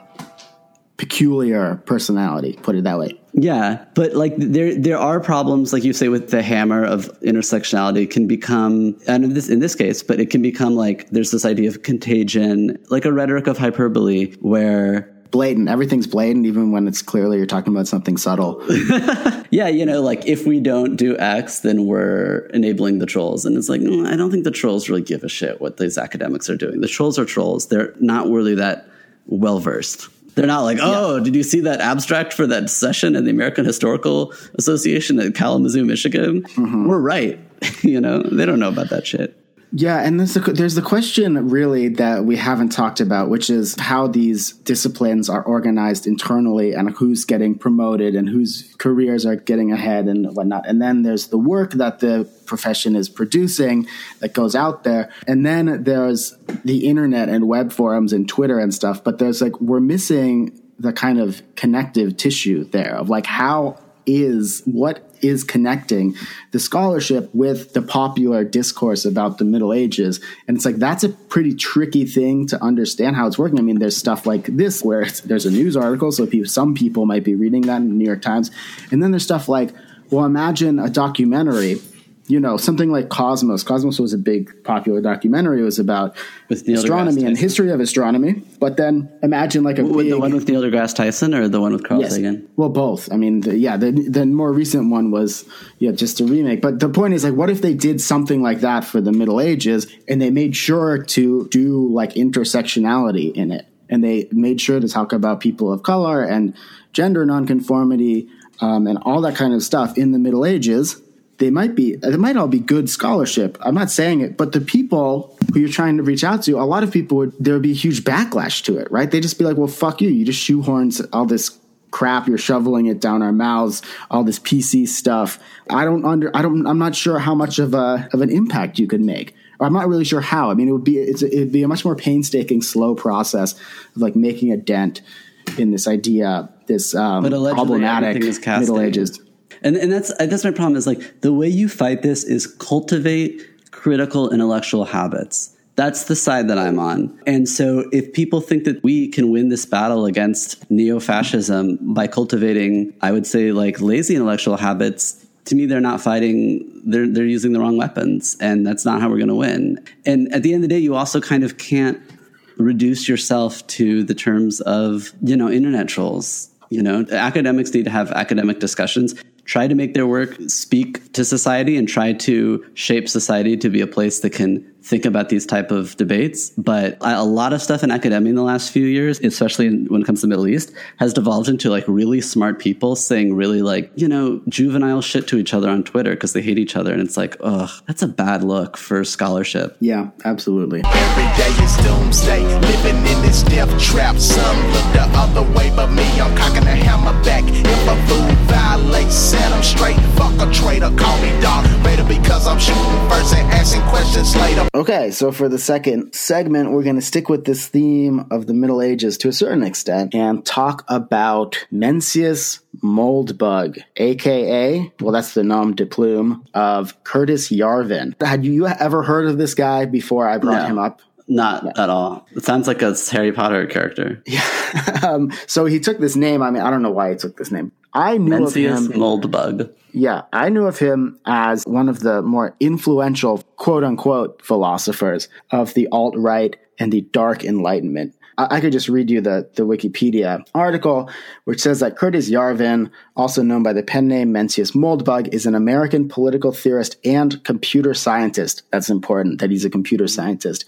peculiar personality, put it that way. Yeah, but like there there are problems, like you say, with the hammer of intersectionality can become, and in this in this case, but it can become like there's this idea of contagion, like a rhetoric of hyperbole, where Blatant. Everything's blatant, even when it's clearly you're talking about something subtle. *laughs* yeah, you know, like if we don't do X, then we're enabling the trolls, and it's like mm, I don't think the trolls really give a shit what these academics are doing. The trolls are trolls; they're not really that well versed. They're not like, oh, did you see that abstract for that session in the American Historical Association at Kalamazoo, Michigan? We're right. *laughs* you know, they don't know about that shit. Yeah, and there's the, there's the question really that we haven't talked about, which is how these disciplines are organized internally and who's getting promoted and whose careers are getting ahead and whatnot. And then there's the work that the profession is producing that goes out there. And then there's the internet and web forums and Twitter and stuff. But there's like, we're missing the kind of connective tissue there of like how is what is connecting the scholarship with the popular discourse about the Middle Ages. And it's like that's a pretty tricky thing to understand how it's working. I mean, there's stuff like this where there's a news article, so people, some people might be reading that in the New York Times, and then there's stuff like, well, imagine a documentary. You know, something like Cosmos. Cosmos was a big popular documentary. It was about astronomy and history of astronomy. But then imagine like a big, the one with Neil deGrasse Tyson or the one with Carl Yes. Sagan? Well, both. I mean, the, yeah, the the more recent one was yeah just a remake. But the point is, like, what if they did something like that for the Middle Ages, and they made sure to do like intersectionality in it, and they made sure to talk about people of color and gender nonconformity um, and all that kind of stuff in the Middle Ages. They might be, it might all be good scholarship. I'm not saying it, but the people who you're trying to reach out to, a lot of people would, there would be a huge backlash to it, right? They just be like, well, fuck you. You just shoehorns all this crap you're shoveling it down our mouths all this pc stuff i don't under i don't i'm not sure how much of a of an impact you could make or i'm not really sure how i mean it would be it's, it'd be a much more painstaking slow process of like making a dent in this idea this um But problematic middle ages And and that's that's my problem is like the way you fight this is cultivate critical intellectual habits. That's the side that I'm on. And so if people think that we can win this battle against neo-fascism by cultivating, I would say like lazy intellectual habits, to me they're not fighting they're they're using the wrong weapons and that's not how we're going to win. And at the end of the day you also kind of can't reduce yourself to the terms of, you know, internet trolls. You know, academics need to have academic discussions, try to make their work speak to society and try to shape society to be a place that can think about these type of debates. But a lot of stuff in academia in the last few years, especially when it comes to the Middle East, has devolved into like really smart people saying really like, you know, juvenile shit to each other on Twitter because they hate each other. And it's like, ugh, that's a bad look for scholarship. yeah absolutely Every day is doomsday, living in this death trap. Some look the other way, but me, I'm cocking the hammer back. If a fool violates, set him straight. Fuck a traitor, call me Darth Vader because I'm shooting first and asking questions later. Okay, so for the second segment, we're going to stick with this theme of the Middle Ages to a certain extent and talk about Mencius Moldbug, aka, well, that's the nom de plume of Curtis Yarvin. Had you ever heard of this guy before I brought No. him up? Not at all. It sounds like a Harry Potter character. *laughs* um, so he took this name. I mean, I don't know why he took this name. I knew Mencius of him. Moldbug. Yeah, I knew of him as one of the more influential quote unquote philosophers of the alt right and the Dark Enlightenment. I, I could just read you the, the Wikipedia article, which says that Curtis Yarvin, also known by the pen name Mencius Moldbug, is an American political theorist and computer scientist. That's important that he's a computer scientist.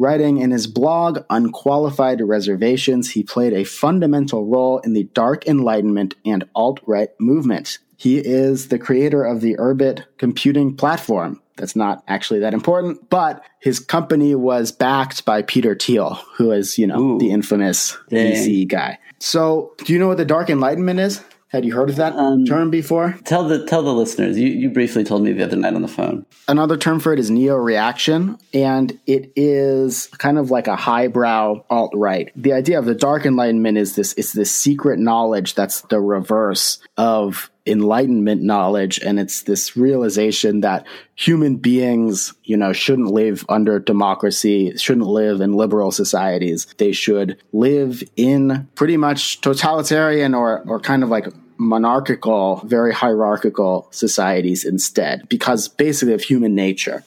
Writing in his blog, Unqualified Reservations, he played a fundamental role in the Dark Enlightenment and alt right movement. He is the creator of the Urbit computing platform. That's not actually that important, but his company was backed by Peter Thiel, who is, you know, Ooh. the infamous Dang. VC guy. So, do you know what the Dark Enlightenment is? Had you heard of that Um, term before? Tell the tell the listeners. You you briefly told me the other night on the phone. Another term for it is neo reaction, and it is kind of like a highbrow alt right. The idea of the dark enlightenment is this it's this secret knowledge that's the reverse of enlightenment knowledge and it's this realization that human beings you know shouldn't live under democracy shouldn't live in liberal societies they should live in pretty much totalitarian or or kind of like monarchical very hierarchical societies instead because basically of human nature.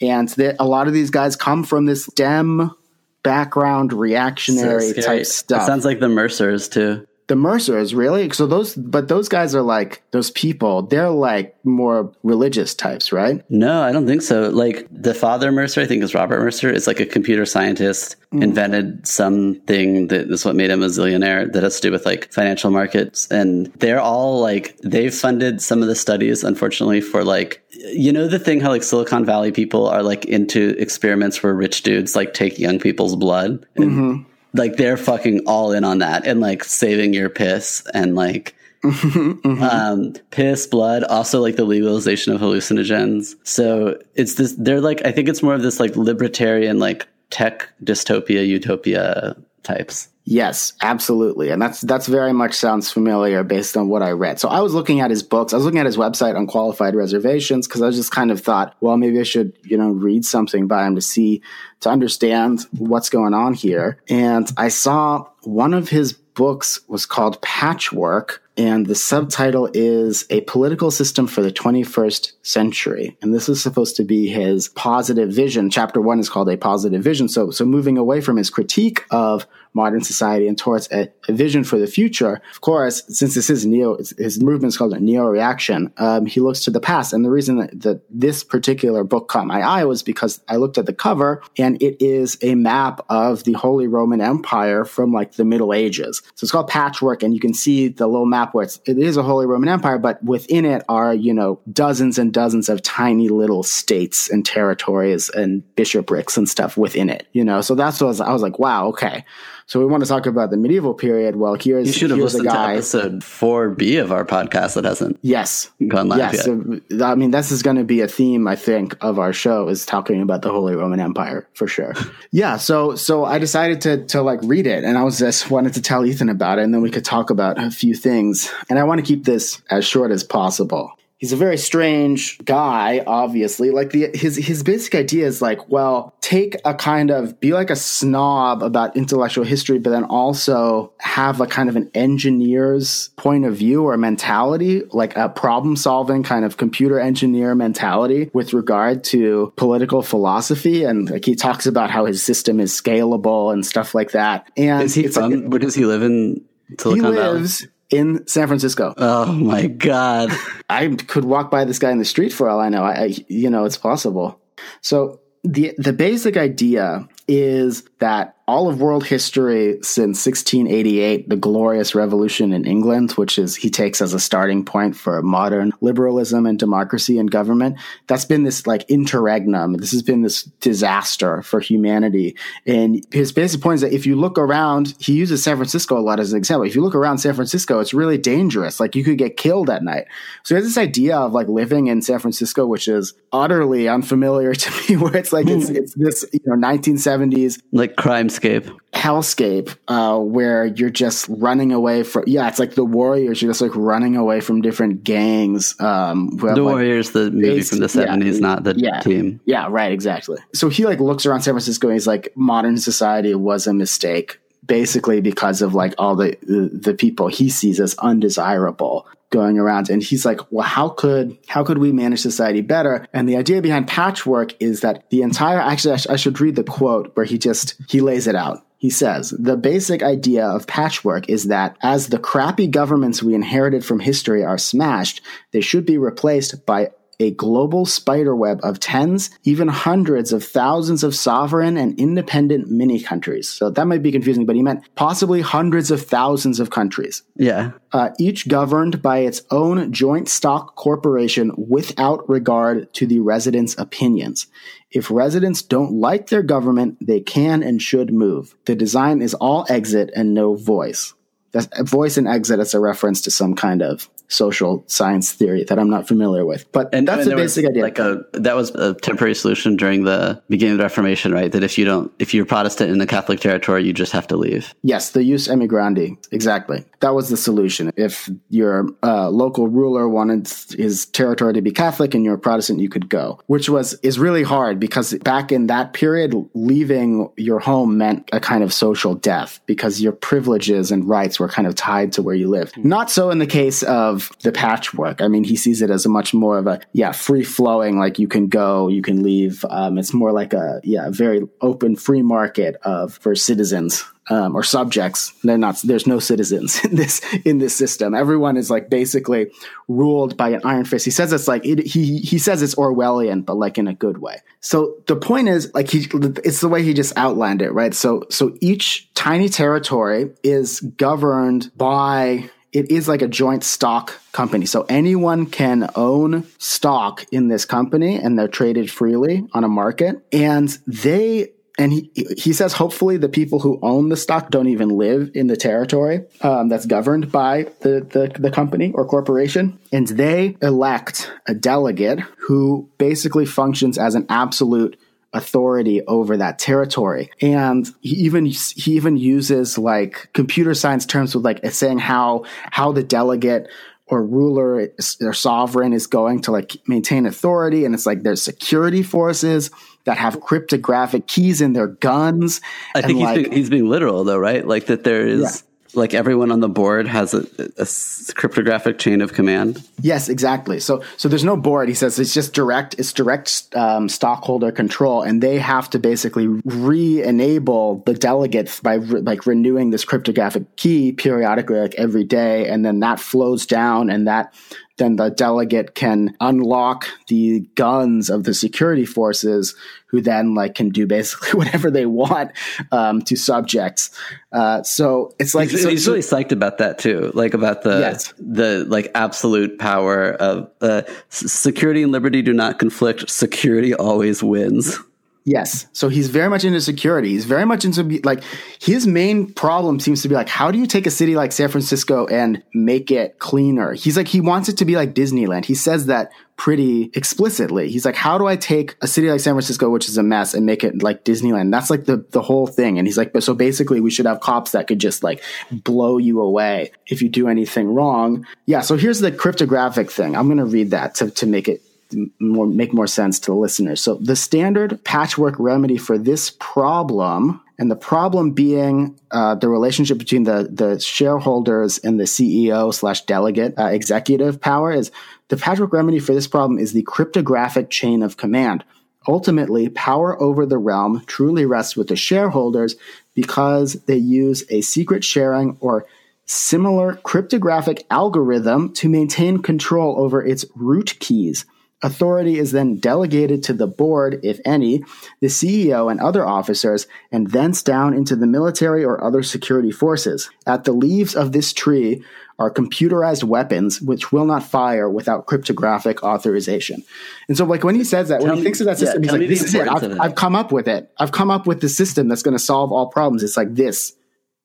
And that a lot of these guys come from this dem background reactionary So type It stuff. sounds like the Mercers too. The Mercers, really? So those, but those guys are like those people. They're like more religious types, right? No, I don't think so. Like the father Mercer, I think is Robert Mercer, is like a computer scientist, mm. invented something that is what made him a zillionaire that has to do with like financial markets. And they're all like, they've funded some of the studies, unfortunately, for like, you know, the thing how like Silicon Valley people are like into experiments where rich dudes like take young people's blood and mm-hmm. Like they're fucking all in on that and like saving your piss and like *laughs* um piss blood also like the legalization of hallucinogens. So it's this they're like i think it's more of this like libertarian like tech dystopia utopia types Yes, absolutely. And that's that's very much sounds familiar based on what I read. So I was looking at his books. I was looking at his website Unqualified Reservations because I just kind of thought, well, maybe I should, you know, read something by him to see to understand what's going on here. And I saw one of his books was called Patchwork and the subtitle is A Political System for the 21st Century. And this is supposed to be his positive vision. Chapter 1 is called A Positive Vision. So so moving away from his critique of modern society and towards a, a vision for the future. Of course, since this is neo, his movement is called a neo reaction. Um, he looks to the past, and the reason that, that this particular book caught my eye was because I looked at the cover, and it is a map of the Holy Roman Empire from like the Middle Ages. So it's called Patchwork, and you can see the little map where it's, it is a Holy Roman Empire, but within it are you know dozens and dozens of tiny little states and territories and bishoprics and stuff within it. You know, so that's what I was, I was like, wow, okay. So we want to talk about the medieval period. Well, here's you should have here's a listened to episode 4b of our podcast that hasn't Yes, gone live yes. yet So, I mean, this is going to be a theme, I think, of our show is talking about the Holy Roman Empire for sure. *laughs* yeah. So, so I decided to to like read it, and I was just wanted to tell Ethan about it, and then we could talk about a few things. And I want to keep this as short as possible. He's a very strange guy, obviously. Like the his his basic idea is like, well, take a kind of be like a snob about intellectual history, but then also have a kind of an engineer's point of view or mentality, like a problem solving kind of computer engineer mentality with regard to political philosophy. And like he talks about how his system is scalable and stuff like that. And is he it's like- from where does he live in he silicon valley lives in San Francisco. oh my god *laughs* I could walk by this guy in the street for all I know. I, I you know, it's possible. So the the basic idea is that all of world history since 1688, the glorious revolution in England, which is he takes as a starting point for modern liberalism and democracy and government, that's been this like interregnum. This has been this disaster for humanity. And his basic point is that if you look around, he uses San Francisco a lot as an example. If you look around San Francisco, it's really dangerous. Like you could get killed at night. So he has this idea of like living in San Francisco, which is utterly unfamiliar *laughs* to me, where it's like it's hmm. it's this you know 1970s like crimescape hellscape. Uh, where you're just running away from yeah it's like the warriors you're just like running away from different gangs um the like, warriors the movie based- from the yeah, 70s not the yeah. team. Yeah right exactly. So he like looks around san francisco and he's like modern society was a mistake basically because of like all the, the people he sees as undesirable going around. And he's like well how could how could we manage society better? And the idea behind patchwork is that the entire actually I, I should read the quote where he just he lays it out. He says, the basic idea of patchwork is that as the crappy governments we inherited from history are smashed, they should be replaced by a global spiderweb of tens, even hundreds of thousands of sovereign and independent mini countries. So that might be confusing, but he meant possibly hundreds of thousands of countries. Yeah. Uh, each governed by its own joint stock corporation without regard to the residents' opinions. If residents don't like their government, they can and should move. The design is all exit and no voice. That's, voice and exit is a reference to some kind of social science theory that I'm not familiar with. But And that's and the basic idea. Like a that was a temporary solution during the beginning of the Reformation, right? That if you don't, if you're Protestant in the Catholic territory, you just have to leave. Yes, the jus emigrandi. Exactly. That was the solution. If your uh, local ruler wanted his territory to be Catholic and you're a Protestant, you could go, which was is really hard because back in that period, leaving your home meant a kind of social death because your privileges and rights were kind of tied to where you lived. Not so in the case of the patchwork. I mean, he sees it as a much more of a yeah free flowing, like you can go, you can leave. Um, it's more like a yeah very open free market of for citizens um, or subjects. They're not. There's no citizens *laughs* in this in this system. Everyone is like basically ruled by an iron fist. He says it's like it, he he says it's Orwellian, but like in a good way. So the point is like he it's the way he just outlined it, right? So so each tiny territory is governed by it is like a joint stock company. So anyone can own stock in this company and they're traded freely on a market. And they and he he says hopefully the people who own the stock don't even live in the territory um, that's governed by the, the the company or corporation, and they elect a delegate who basically functions as an absolute authority over that territory. And he even he even uses like computer science terms with like saying how how the delegate or ruler or sovereign is going to like maintain authority and it's like there's security forces that have cryptographic keys in their guns I think he's like, being, he's being literal though, right? Like that there is like everyone on the board has a cryptographic chain of command. Yes, exactly. So, so there's no board. He says it's just direct. It's direct um, stockholder control, and they have to basically re-enable the delegates by re- like renewing this cryptographic key periodically, like every day, and then that flows down, and that then the delegate can unlock the guns of the security forces, who then like can do basically *laughs* whatever they want um, to subjects. Uh, so it's like He's, so- he's really psyched about that too, like about the Yes. the like absolute power of uh, security and liberty do not conflict. Security always wins. Yes. So he's very much into security. He's very much into like his main problem seems to be like how do you take a city like San Francisco and make it cleaner? He's like he wants it to be like Disneyland. He says that pretty explicitly. He's like how do I take a city like San Francisco which is a mess and make it like Disneyland? That's like the the whole thing. And he's like but so basically we should have cops that could just like blow you away if you do anything wrong. Yeah, so here's the cryptographic thing. I'm going to read that to to make it more make more sense to the listeners. So the standard patchwork remedy for this problem, and the problem being uh, the relationship between the the shareholders and the CEO slash delegate uh, executive power, is the patchwork remedy for this problem is the cryptographic chain of command. Ultimately, power over the realm truly rests with the shareholders because they use a secret sharing or similar cryptographic algorithm to maintain control over its root keys. Authority is then delegated to the board, if any, the CEO and other officers, and thence down into the military or other security forces. At the leaves of this tree are computerized weapons which will not fire without cryptographic authorization. And so, like when he says that, when he me- thinks of that yeah, system, he's like, "This is it. I've, it." I've come up with it. I've come up with the system that's going to solve all problems." It's like this.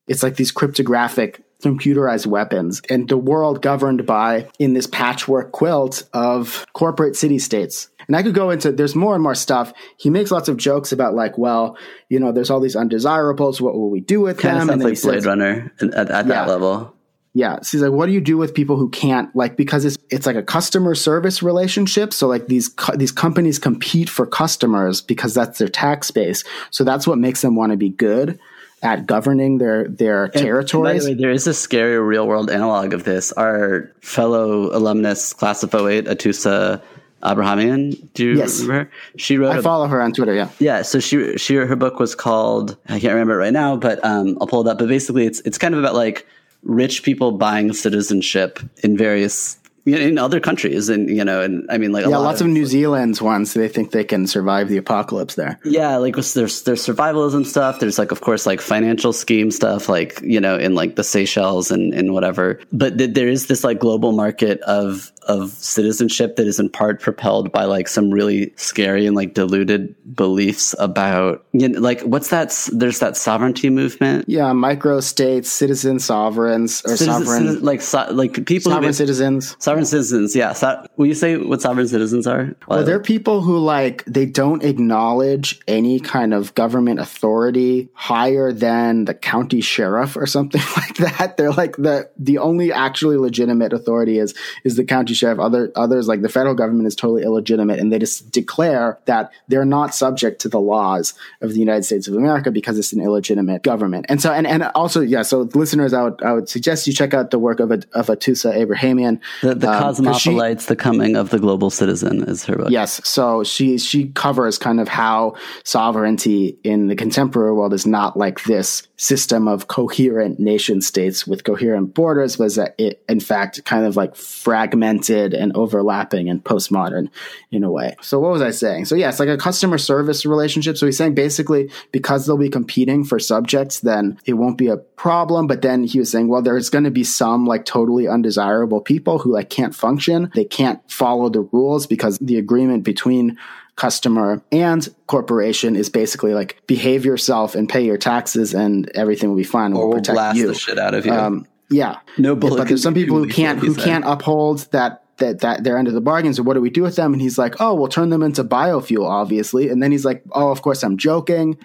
It's like these cryptographic computerized weapons and the world governed by in this patchwork quilt of corporate city states. And I could go into there's more and more stuff. He makes lots of jokes about like, well, you know, there's all these undesirables. What will we do with Kind them? of And sounds like Blade says, Runner at, at, at that level. yeah. So he's like, what do you do with people who can't like because it's it's like a customer service relationship. So like these co- these companies compete for customers because that's their tax base. So that's what makes them want to be good at governing their their And by territories. the way, there is a scary real world analog of this. Our fellow alumnus, class of 08, Atossa Abrahamian, do you Yes. remember? She wrote I a follow her on Twitter. Yeah. Yeah, so she she her book was called I can't remember it right now, but um, I'll pull it up. But basically, it's it's kind of about like rich people buying citizenship in various in other countries, and you know, and I mean like a Yeah, lot lots of New Zealand's ones. They think they can survive the apocalypse there. yeah, like there's there's survivalism stuff. There's like of course like financial scheme stuff, like you know in like the Seychelles and and whatever. But th- there is this like global market of of citizenship that is in part propelled by like some really scary and like diluted beliefs about you know, like what's that? There's that sovereignty movement. Yeah, micro states, citizen sovereigns, or Citizen- sovereign citizen- like so, like people sovereign bas- citizens. sovereign citizens. Yeah, so, will you say what sovereign citizens are? Well, they're people who like they don't acknowledge any kind of government authority higher than the county sheriff or something *laughs* like that. They're like the the only actually legitimate authority is is the county sheriff. Other others like the federal government is totally illegitimate, and they just declare that they're not subject to the laws of the United States of America because it's an illegitimate government. And so and and also yeah, so listeners, I would I would suggest you check out the work of a, of Atossa Abrahamian. the, the um, 'cause she- Cosmopolites, the coming of the global citizen is her book. Yes. So she she covers kind of how sovereignty in the contemporary world is not like this system of coherent nation states with coherent borders, was that it in fact kind of like fragmented and overlapping and postmodern in a way. So what was I saying? So yeah, it's like a customer service relationship. So he's saying basically because they'll be competing for subjects, then it won't be a problem. But then he was saying, well, there's going to be some like totally undesirable people who like can't function. They can't follow the rules because the agreement between customer and corporation is basically like behave yourself and pay your taxes and everything will be fine. or We'll we'll protect blast you. the shit out of you. Um, yeah. No bullet But there's some people who can't who said. can't uphold that that that they're under the bargain. So what do we do with them? And he's like, oh, we'll turn them into biofuel, obviously. And then he's like, oh, of course I'm joking.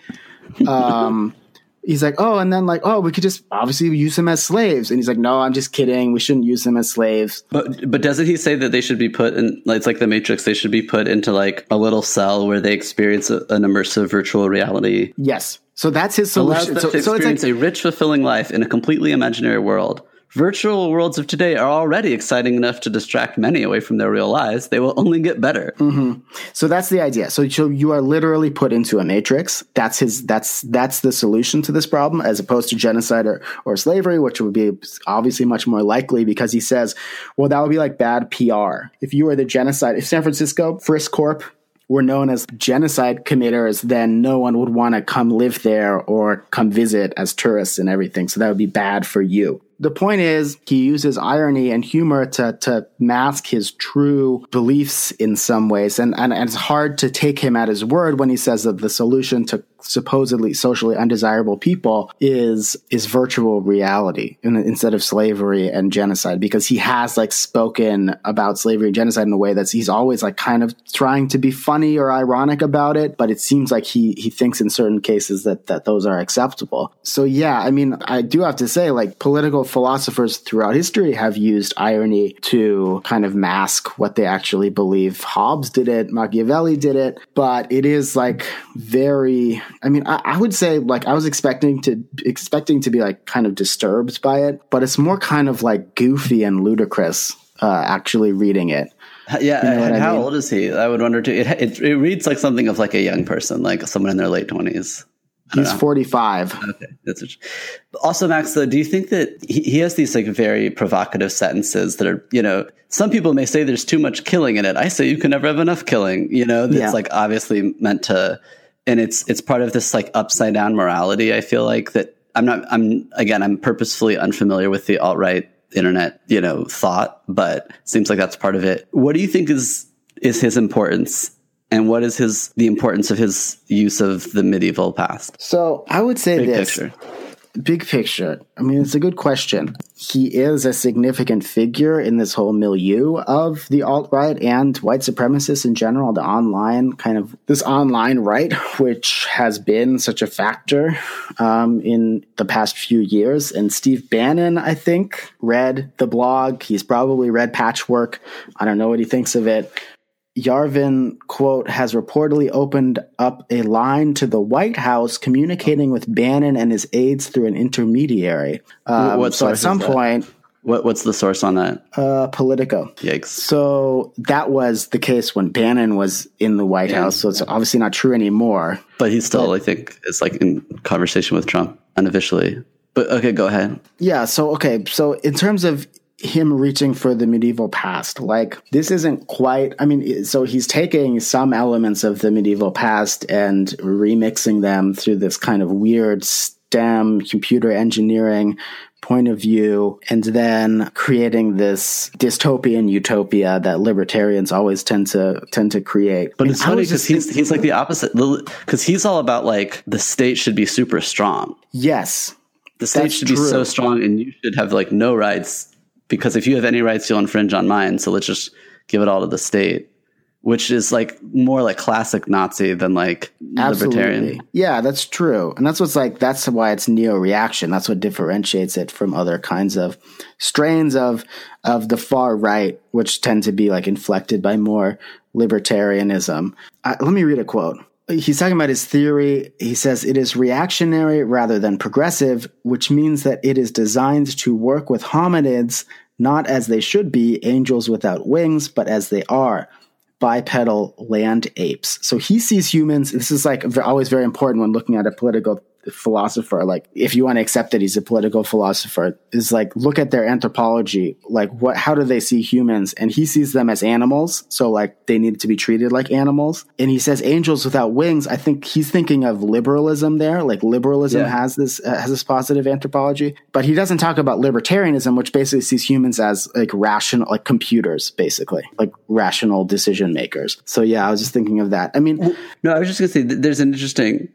Um, he's like, oh, and then like, oh, we could just obviously use them as slaves. And he's like, no, I'm just kidding. We shouldn't use them as slaves. But but doesn't he say that they should be put in? Like, it's like the Matrix. They should be put into like a little cell where they experience a, an immersive virtual reality. Yes. So that's his Allows solution. them So, to so it's like a rich, fulfilling life in a completely imaginary world. Virtual worlds of today are already exciting enough to distract many away from their real lives. They will only get better. Mm-hmm. So that's the idea. So, so you are literally put into a matrix. That's his. That's that's the solution to this problem, as opposed to genocide or, or slavery, which would be obviously much more likely because he says, well, that would be like bad PR if you were the genocide. If San Francisco Frisk Corp were known as genocide committers, then no one would want to come live there or come visit as tourists and everything. So that would be bad for you. The point is, he uses irony and humor to, to mask his true beliefs in some ways. And, and, and it's hard to take him at his word when he says that the solution to supposedly socially undesirable people is, is virtual reality in, instead of slavery and genocide because he has like spoken about slavery and genocide in a way that's, he's always like kind of trying to be funny or ironic about it. But it seems like he, he thinks in certain cases that, that those are acceptable. So yeah, I mean, I do have to say like political philosophers throughout history have used irony to kind of mask what they actually believe. Hobbes did it, Machiavelli did it, but it is like very, I mean, I, I would say like I was expecting to, expecting to be like kind of disturbed by it, but it's more kind of like goofy and ludicrous, uh, actually reading it. *laughs* Yeah, know and how mean? old is he? I would wonder too. It, it it reads like something of like a young person, like someone in their late twenties. He's 45. Okay, that's what, also Max. Though, do you think that he, he has these like very provocative sentences that are, you know, some people may say there's too much killing in it. I say you can never have enough killing. You know, that's Yeah. like obviously meant to, and it's it's part of this like upside down morality. I feel like that I'm not. I'm again. I'm purposefully unfamiliar with the alt right internet, you know, thought, but seems like that's part of it. What do you think is is his importance? And what is his the importance of his use of the medieval past? So I would say Big this. picture. Big picture, I mean, it's a good question. He is a significant figure in this whole milieu of the alt right and white supremacists in general, the online kind of this online right, *laughs* which has been such a factor um, in the past few years. And Steve Bannon, I think, read the blog. He's probably read Patchwork. I don't know what he thinks of it. Yarvin, quote, has reportedly opened up a line to the White House communicating with Bannon and his aides through an intermediary. Um, What so at some point, What what's the source on that? uh, Politico. Yikes. So that was the case when Bannon was in the White House. So it's obviously not true anymore. But he still, I think, is like in conversation with Trump unofficially. But okay, go ahead. Yeah. So, okay. So, in terms of him reaching for the medieval past, like this isn't quite, I mean, so he's taking some elements of the medieval past and remixing them through this kind of weird STEM computer engineering point of view and then creating this dystopian utopia that libertarians always tend to tend to create. But it's funny because he's he's like the opposite. Because he's all about like the state should be super strong. yes. The state should be true. so strong, and you should have like no rights. Because if you have any rights, you'll infringe on mine. So let's just give it all to the state, which is like more like classic Nazi than like libertarian. Yeah, that's true. And that's what's like, that's why it's neo reaction. That's what differentiates it from other kinds of strains of, of the far right, which tend to be like inflected by more libertarianism. Uh, let me read a quote. He's talking about his theory. He says it is reactionary rather than progressive, which means that it is designed to work with hominids not as they should be, angels without wings, but as they are bipedal land apes. So he sees humans. This is like always very important when looking at a political philosopher. Like if you want to accept that he's a political philosopher, is like look at their anthropology. Like what? How do they see humans? And he sees them as animals. So like they need to be treated like animals. And he says angels without wings. I think he's thinking of liberalism there. Like liberalism Yeah. has this uh, has this positive anthropology, but he doesn't talk about libertarianism, which basically sees humans as like rational, like computers, basically like rational decision makers. So yeah, I was just thinking of that. I mean, No, I was just gonna say there's an interesting.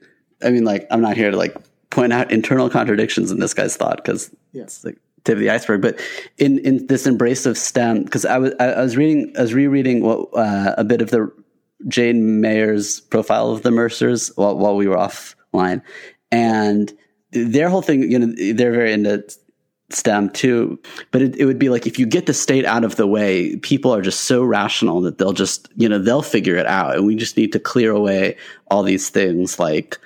I mean, like I'm not here to like point out internal contradictions in this guy's thought because it's like tip of the iceberg. But in in this embrace of STEM, because I was I, I was reading I was rereading what uh, a bit of the Jane Mayer's profile of the Mercers while while we were offline, and their whole thing, you know, they're very into STEM too. But it, it would be like if you get the state out of the way, people are just so rational that they'll just, you know, they'll figure it out. And we just need to clear away all these things like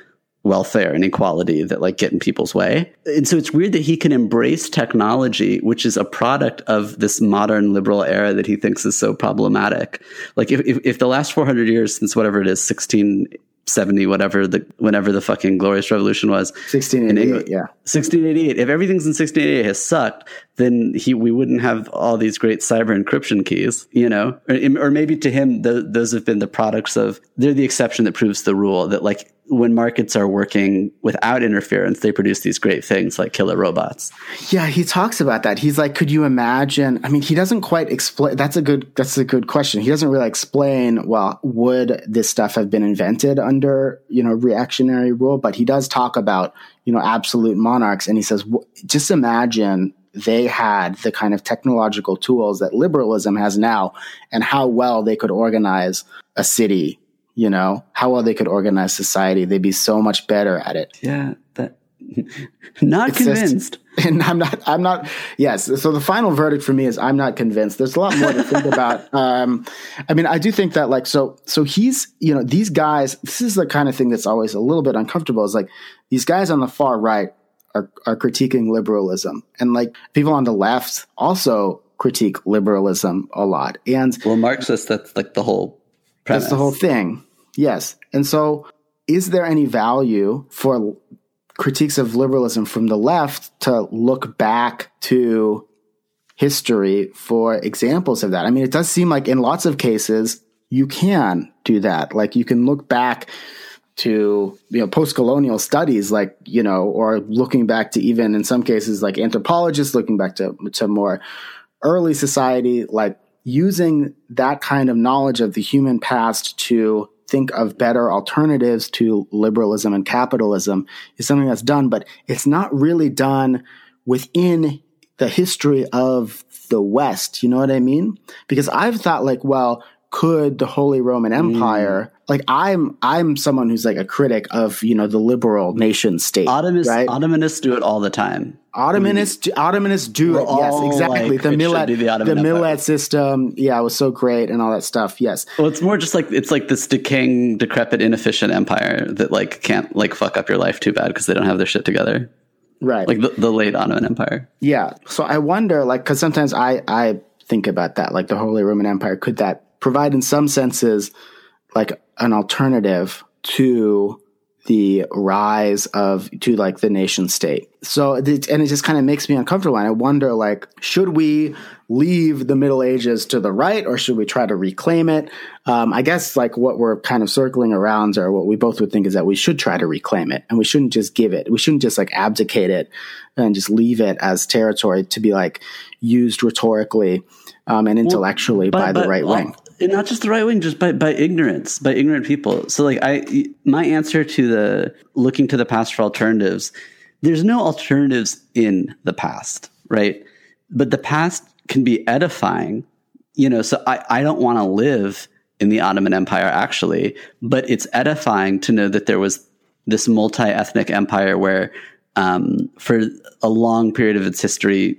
welfare and equality that like get in people's way. And so it's weird that he can embrace technology, which is a product of this modern liberal era that he thinks is so problematic. Like if, if, if the last 400 years since whatever it is, 1670, whatever the, whenever the fucking glorious revolution was, sixteen in eighty England- yeah. 1688. If everything's in 1688 has sucked, then he we wouldn't have all these great cyber encryption keys, you know, or, or maybe to him th- those have been the products of they're the exception that proves the rule that like when markets are working without interference, they produce these great things like killer robots. Yeah, he talks about that. He's like, could you imagine? I mean, he doesn't quite explain. That's a good. That's a good question. He doesn't really explain. Well, would this stuff have been invented under you know reactionary rule? But he does talk about you know absolute monarchs, and he says, just imagine they had the kind of technological tools that liberalism has now, and how well they could organize a city. You know how well they could organize society. They'd be so much better at it. Yeah, that *laughs* not It's just- convinced. *laughs* and I'm not. I'm not. Yes. So the final verdict for me is I'm not convinced. There's a lot more to think about. *laughs* Um, I mean, I do think that like so. So he's you know these guys. This is the kind of thing that's always a little bit uncomfortable. Is like these guys on the far right are are critiquing liberalism, and like people on the left also critique liberalism a lot. And well, Marxist, that's like the whole premise. that's the whole thing. Yes. And so, is there any value for critiques of liberalism from the left to look back to history for examples of that? I mean, it does seem like in lots of cases, you can do that. Like, you can look back to you know post-colonial studies like you know or looking back to even in some cases like anthropologists looking back to to more early society like using that kind of knowledge of the human past to think of better alternatives to liberalism and capitalism is something that's done but it's not really done within the history of the west. You know what i mean? Because i've thought like well could the holy roman mm. empire like I'm I'm someone who's like a critic of you know the liberal nation state. Ottomanists, right? Ottomanists do it all the time. Ottomanists, do- Ottomanists do We're it. Yes, all exactly. like, the millet, the the millet system. Yeah, it was so great and all that stuff. Yes. Well, it's more just like it's like this decaying, decrepit, inefficient empire that like can't like fuck up your life too bad because they don't have their shit together. Right. Like the, the late Ottoman Empire. Yeah. So I wonder, like, because sometimes I I think about that, like the Holy Roman Empire, could that provide, in some senses, like an alternative to the rise of to like the nation state. So and it just kind of makes me uncomfortable. And I wonder, like, should we leave the Middle Ages to the right, or should we try to reclaim it? Um, I guess like what we're kind of circling around, or what we both would think is that we should try to reclaim it, and we shouldn't just give it. We shouldn't just like abdicate it and just leave it as territory to be like used rhetorically um, and intellectually by, the right wing. And not just the right wing, just by, by ignorance, by ignorant people. So, like, I my answer to the looking to the past for alternatives, there's no alternatives in the past, right? But the past can be edifying, you know. So I I don't want to live in the Ottoman Empire actually, but it's edifying to know that there was this multi ethnic empire where, um, for a long period of its history,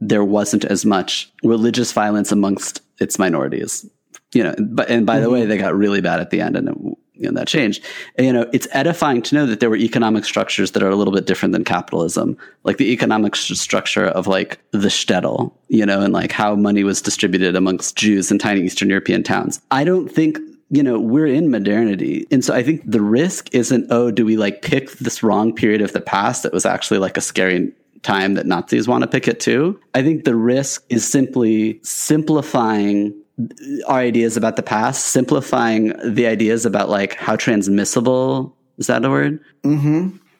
there wasn't as much religious violence amongst its minorities. You know, but and by the way, mm-hmm. they got really bad at the end, and it, you know that changed. And, you know, it's edifying to know that there were economic structures that are a little bit different than capitalism, like the economic st- structure of like the shtetl, you know, and like how money was distributed amongst Jews in tiny Eastern European towns. I don't think you know, we're in modernity. And so I think the risk isn't, oh, do we like pick this wrong period of the past that was actually like a scary time that Nazis want to pick it too? I think the risk is simply simplifying our ideas about the past, simplifying the ideas about like how transmissible is that a word?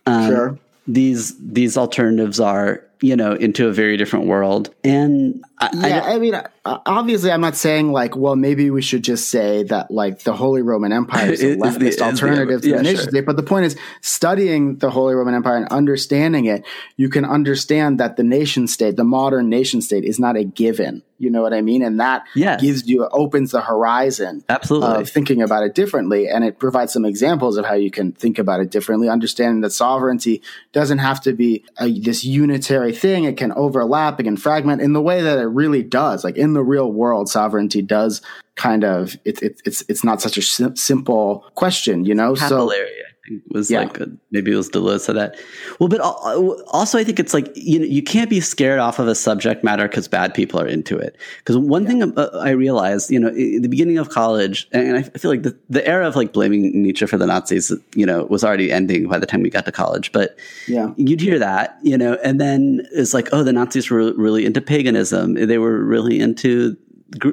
Um, sure. These these alternatives are, you know, into a very different world. And I, I Yeah, I, mean, uh, obviously, I'm not saying like, well, maybe we should just say that like the Holy Roman Empire is a *laughs* Is the- is leftist the- alternative to yeah, the nation sure. state. But the point is, studying the Holy Roman Empire and understanding it, you can understand that the nation state, the modern nation state, is not a given. You know what I mean? And that Yes. gives you opens the horizon Absolutely. of thinking about it differently, and it provides some examples of how you can think about it differently. Understanding that sovereignty doesn't have to be a, this unitary thing; it can overlap, it can fragment in the way that it really does. Like in the real world, sovereignty does kind of it's it, it's it's not such a sim- simple question, you know. So capillary. Think was Yeah. like a, maybe it was Deleuze that. Well, but also I think it's like you know you can't be scared off of a subject matter because bad people are into it. Because one thing uh, I realized, you know, in the beginning of college, and I feel like the, the era of like blaming Nietzsche for the Nazis, you know, was already ending by the time we got to college. But Yeah. you'd hear that, you know, and then it's like, oh, the Nazis were really into paganism. They were really into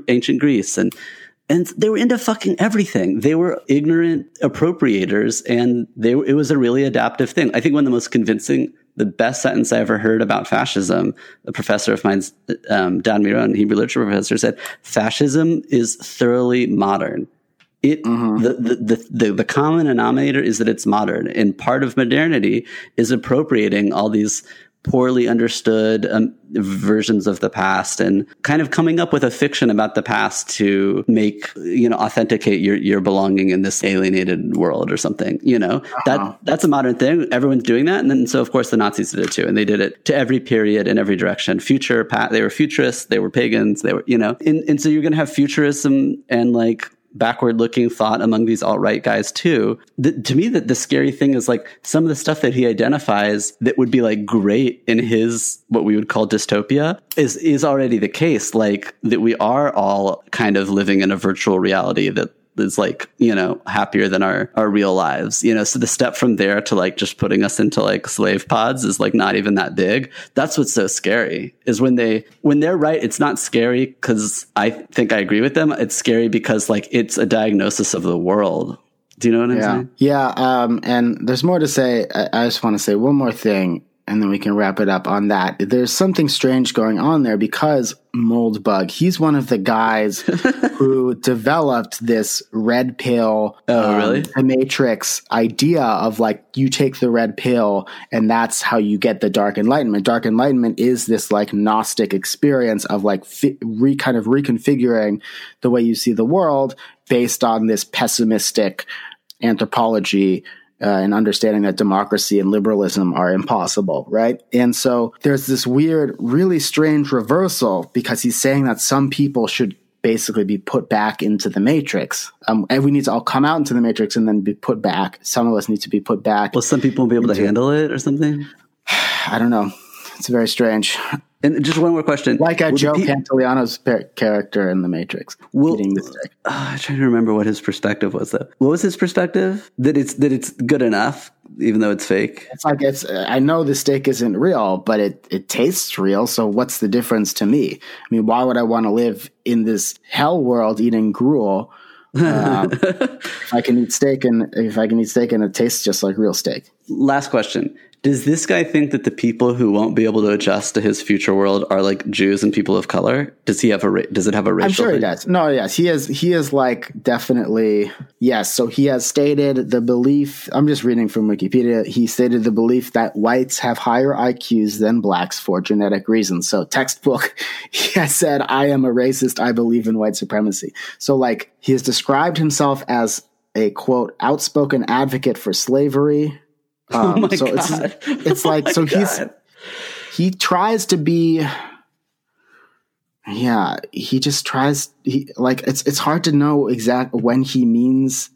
ancient Greece and and they were into fucking everything. They were ignorant appropriators, and they it was a really adaptive thing. I think one of the most convincing, the best sentence I ever heard about fascism, a professor of mine, um, Dan Miron, Hebrew literature professor, said, "Fascism is thoroughly modern." It the, the, the the the common denominator is that it's modern, and part of modernity is appropriating all these poorly understood um, versions of the past and kind of coming up with a fiction about the past to make you know authenticate your your belonging in this alienated world or something you know? That that's a modern thing. Everyone's doing that. And then so of course the nazis did it too. And they did it to every period in every direction. Future pa- they were futurists. They were pagans. They were you know? And, and so you're going to have futurism and like backward looking thought among these alt right guys too. The, to me, that the scary thing is like some of the stuff that he identifies that would be like great in his what we would call dystopia is is already the case. Like that we are all kind of living in a virtual reality that is like you know happier than our our real lives you know so the step from there to like just putting us into like slave pods is like not even that big that's what's so scary is when they when they're right it's not scary because i think i agree with them it's scary because like it's a diagnosis of the world do you know what i'm Yeah. saying Yeah. Um, and there's more to say. I, I just want to say one more thing. And then we can wrap it up on that. There's something strange going on there because Moldbug, he's one of the guys *laughs* who developed this red pill, um, Oh, really? the Matrix idea of like you take the red pill and that's how you get the dark enlightenment. Dark enlightenment is this like Gnostic experience of like fi- re kind of reconfiguring the way you see the world based on this pessimistic anthropology uh, and understanding that democracy and liberalism are impossible, right? And so there's this weird, really strange reversal because he's saying that some people should basically be put back into the matrix. Um, and we need to all come out into the matrix and then be put back. Some of us need to be put back. Will some people be able to handle it or something? *sighs* I don't know. It's very strange. And just one more question. Like uh, Will Joe pe- Pantoliano's par- character in The Matrix. Will- eating the steak. Ah, *sighs* I'm trying to remember what his perspective was. Though, what was his perspective? That it's that it's good enough, even though it's fake. It's like it's. I know the steak isn't real, but it it tastes real. So what's the difference to me? I mean, why would I want to live in this hell world eating gruel? Um, *laughs* if I can eat steak and if I can eat steak and it tastes just like real steak. Last question: Does this guy think that the people who won't be able to adjust to his future world are like Jews and people of color? Does he have a? ra- Does it have a racial? I'm sure he does. No, yes, he is. He is like definitely yes. So he has stated the belief. I'm just reading from Wikipedia. He stated the belief that whites have higher IQs than blacks for genetic reasons. So textbook. *laughs* He has said, "I am a racist. I believe in white supremacy." So like he has described himself as a quote outspoken advocate for slavery. *laughs* Um, Oh my so god! it's it's *laughs* like Oh so my he's he tries to be yeah he just tries he like it's it's hard to know exact when he means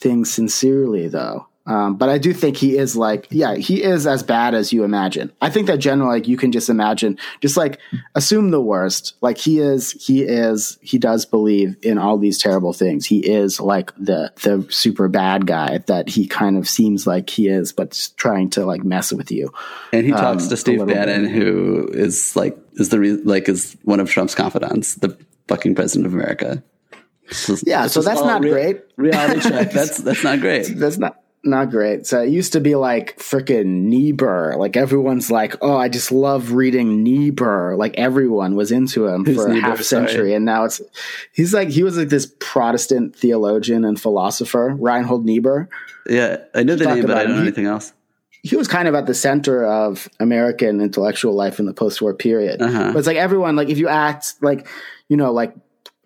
things sincerely though um, but I do think he is like, yeah, he is as bad as you imagine. I think that generally, like, you can just imagine, just like assume the worst. Like he is, he is, he does believe in all these terrible things. He is like the the super bad guy that he kind of seems like he is, but trying to like mess with you. And he talks um, to Steve Bannon, bit. who is like is the re- like is one of Trump's confidants, the fucking president of America. Is- Yeah, so that's not rea- great. Reality check. *laughs* That's that's not great. That's not not great. So it used to be like freaking Niebuhr. Like everyone's like, oh, I just love reading Niebuhr. Like everyone was into him Who's for a half century, Sorry. and now it's he's like he was like this Protestant theologian and philosopher, Reinhold Niebuhr. Yeah, I know the name, but I don't know anything else. He was kind of at the center of American intellectual life in the post-war period. Uh-huh. But it's like everyone, like if you act like, you know, like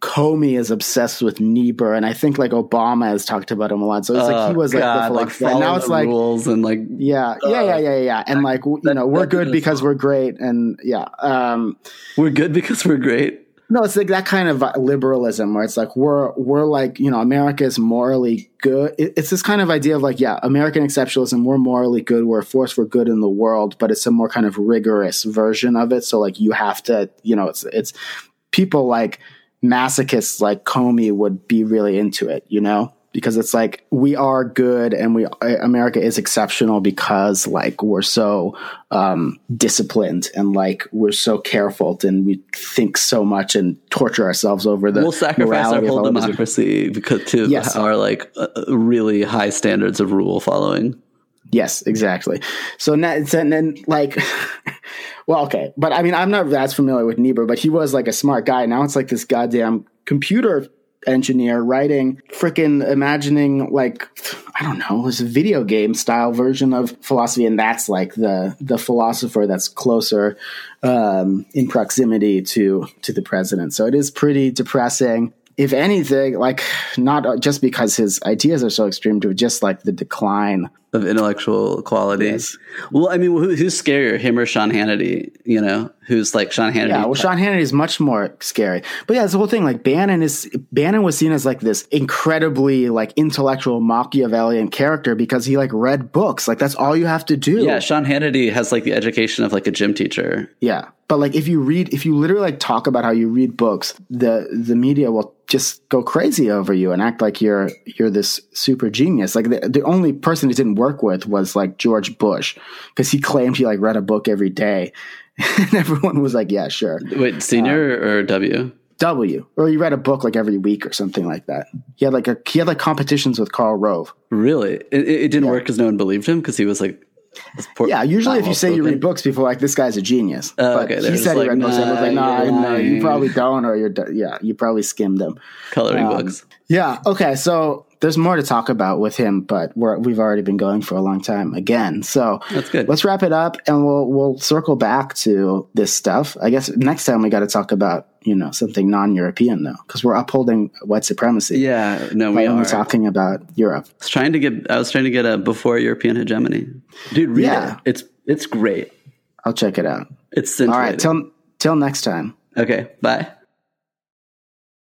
Comey is obsessed with Niebuhr, and I think like Obama has talked about him a lot. So it's like he Oh, was like, God, the like. And now it's like rules and like Yeah, yeah, yeah, yeah, yeah. And like, you know, we're good because we're great. And yeah. Um, we're good because we're great. no, it's like that kind of uh, liberalism where it's like, we're, we're like, you know, America is morally good. It, it's this kind of idea of like, yeah, American exceptionalism, we're morally good. We're a force for good in the world, but it's a more kind of rigorous version of it. So like, you have to, you know, it's, it's people like masochists like Comey would be really into it, you know? Because it's like we are good and we America is exceptional because like we're so um, disciplined and like we're so careful and we think so much and torture ourselves over the We'll sacrifice our whole all of this. democracy because to Yes. our like uh, uh, really high standards of rule following. Yes, exactly. So now, and then like, *laughs* well, okay, but I mean, I'm not as familiar with Niebuhr, but he was like a smart guy. Now it's like this goddamn computer engineer writing freaking imagining like I don't know, this video game style version of philosophy, and that's like the the philosopher that's closer um, in proximity to to the president. So it is pretty depressing. If anything, like not just because his ideas are so extreme, but just like the decline of intellectual qualities. Yes. Well, I mean, who, who's scarier, him or Sean Hannity? You know, who's like Sean Hannity? Yeah, well, Sean Hannity is much more scary. But yeah, it's the whole thing. Like Bannon is Bannon was seen as like this incredibly like intellectual Machiavellian character because he like read books. Like that's all you have to do. yeah, Sean Hannity has like the education of like a gym teacher. Yeah. But like if you read if you literally like talk about how you read books, the the media will just go crazy over you and act like you're you're this super genius. Like the, the only person who didn't work with was like George Bush because he claimed he like read a book every day. *laughs* and everyone was like, Yeah, sure. Wait, senior Uh, or W? W. Or he read a book like every week or something like that. He had like a he had like competitions with Karl Rove. Really? It, it it didn't work because no one believed him because he was like Poor- Yeah, usually if you say you read books before, like this guy's a genius. Oh, but okay, he said he read books. I was like, nah, no, you're you probably don't, or you're yeah, you probably skimmed them. coloring Um, books. Yeah. Okay. So there's more to talk about with him, but we're, we've already been going for a long time again. So That's good. Let's wrap it up, and we'll we'll circle back to this stuff. I guess next time we got to talk about you know something non-European though, because we're upholding white supremacy. Yeah, no, We're only talking about Europe. I was trying to get. I was trying to get a before European hegemony. Dude, read Yeah. it. It's it's great. I'll check it out. It's all right. Till till next time. okay, bye.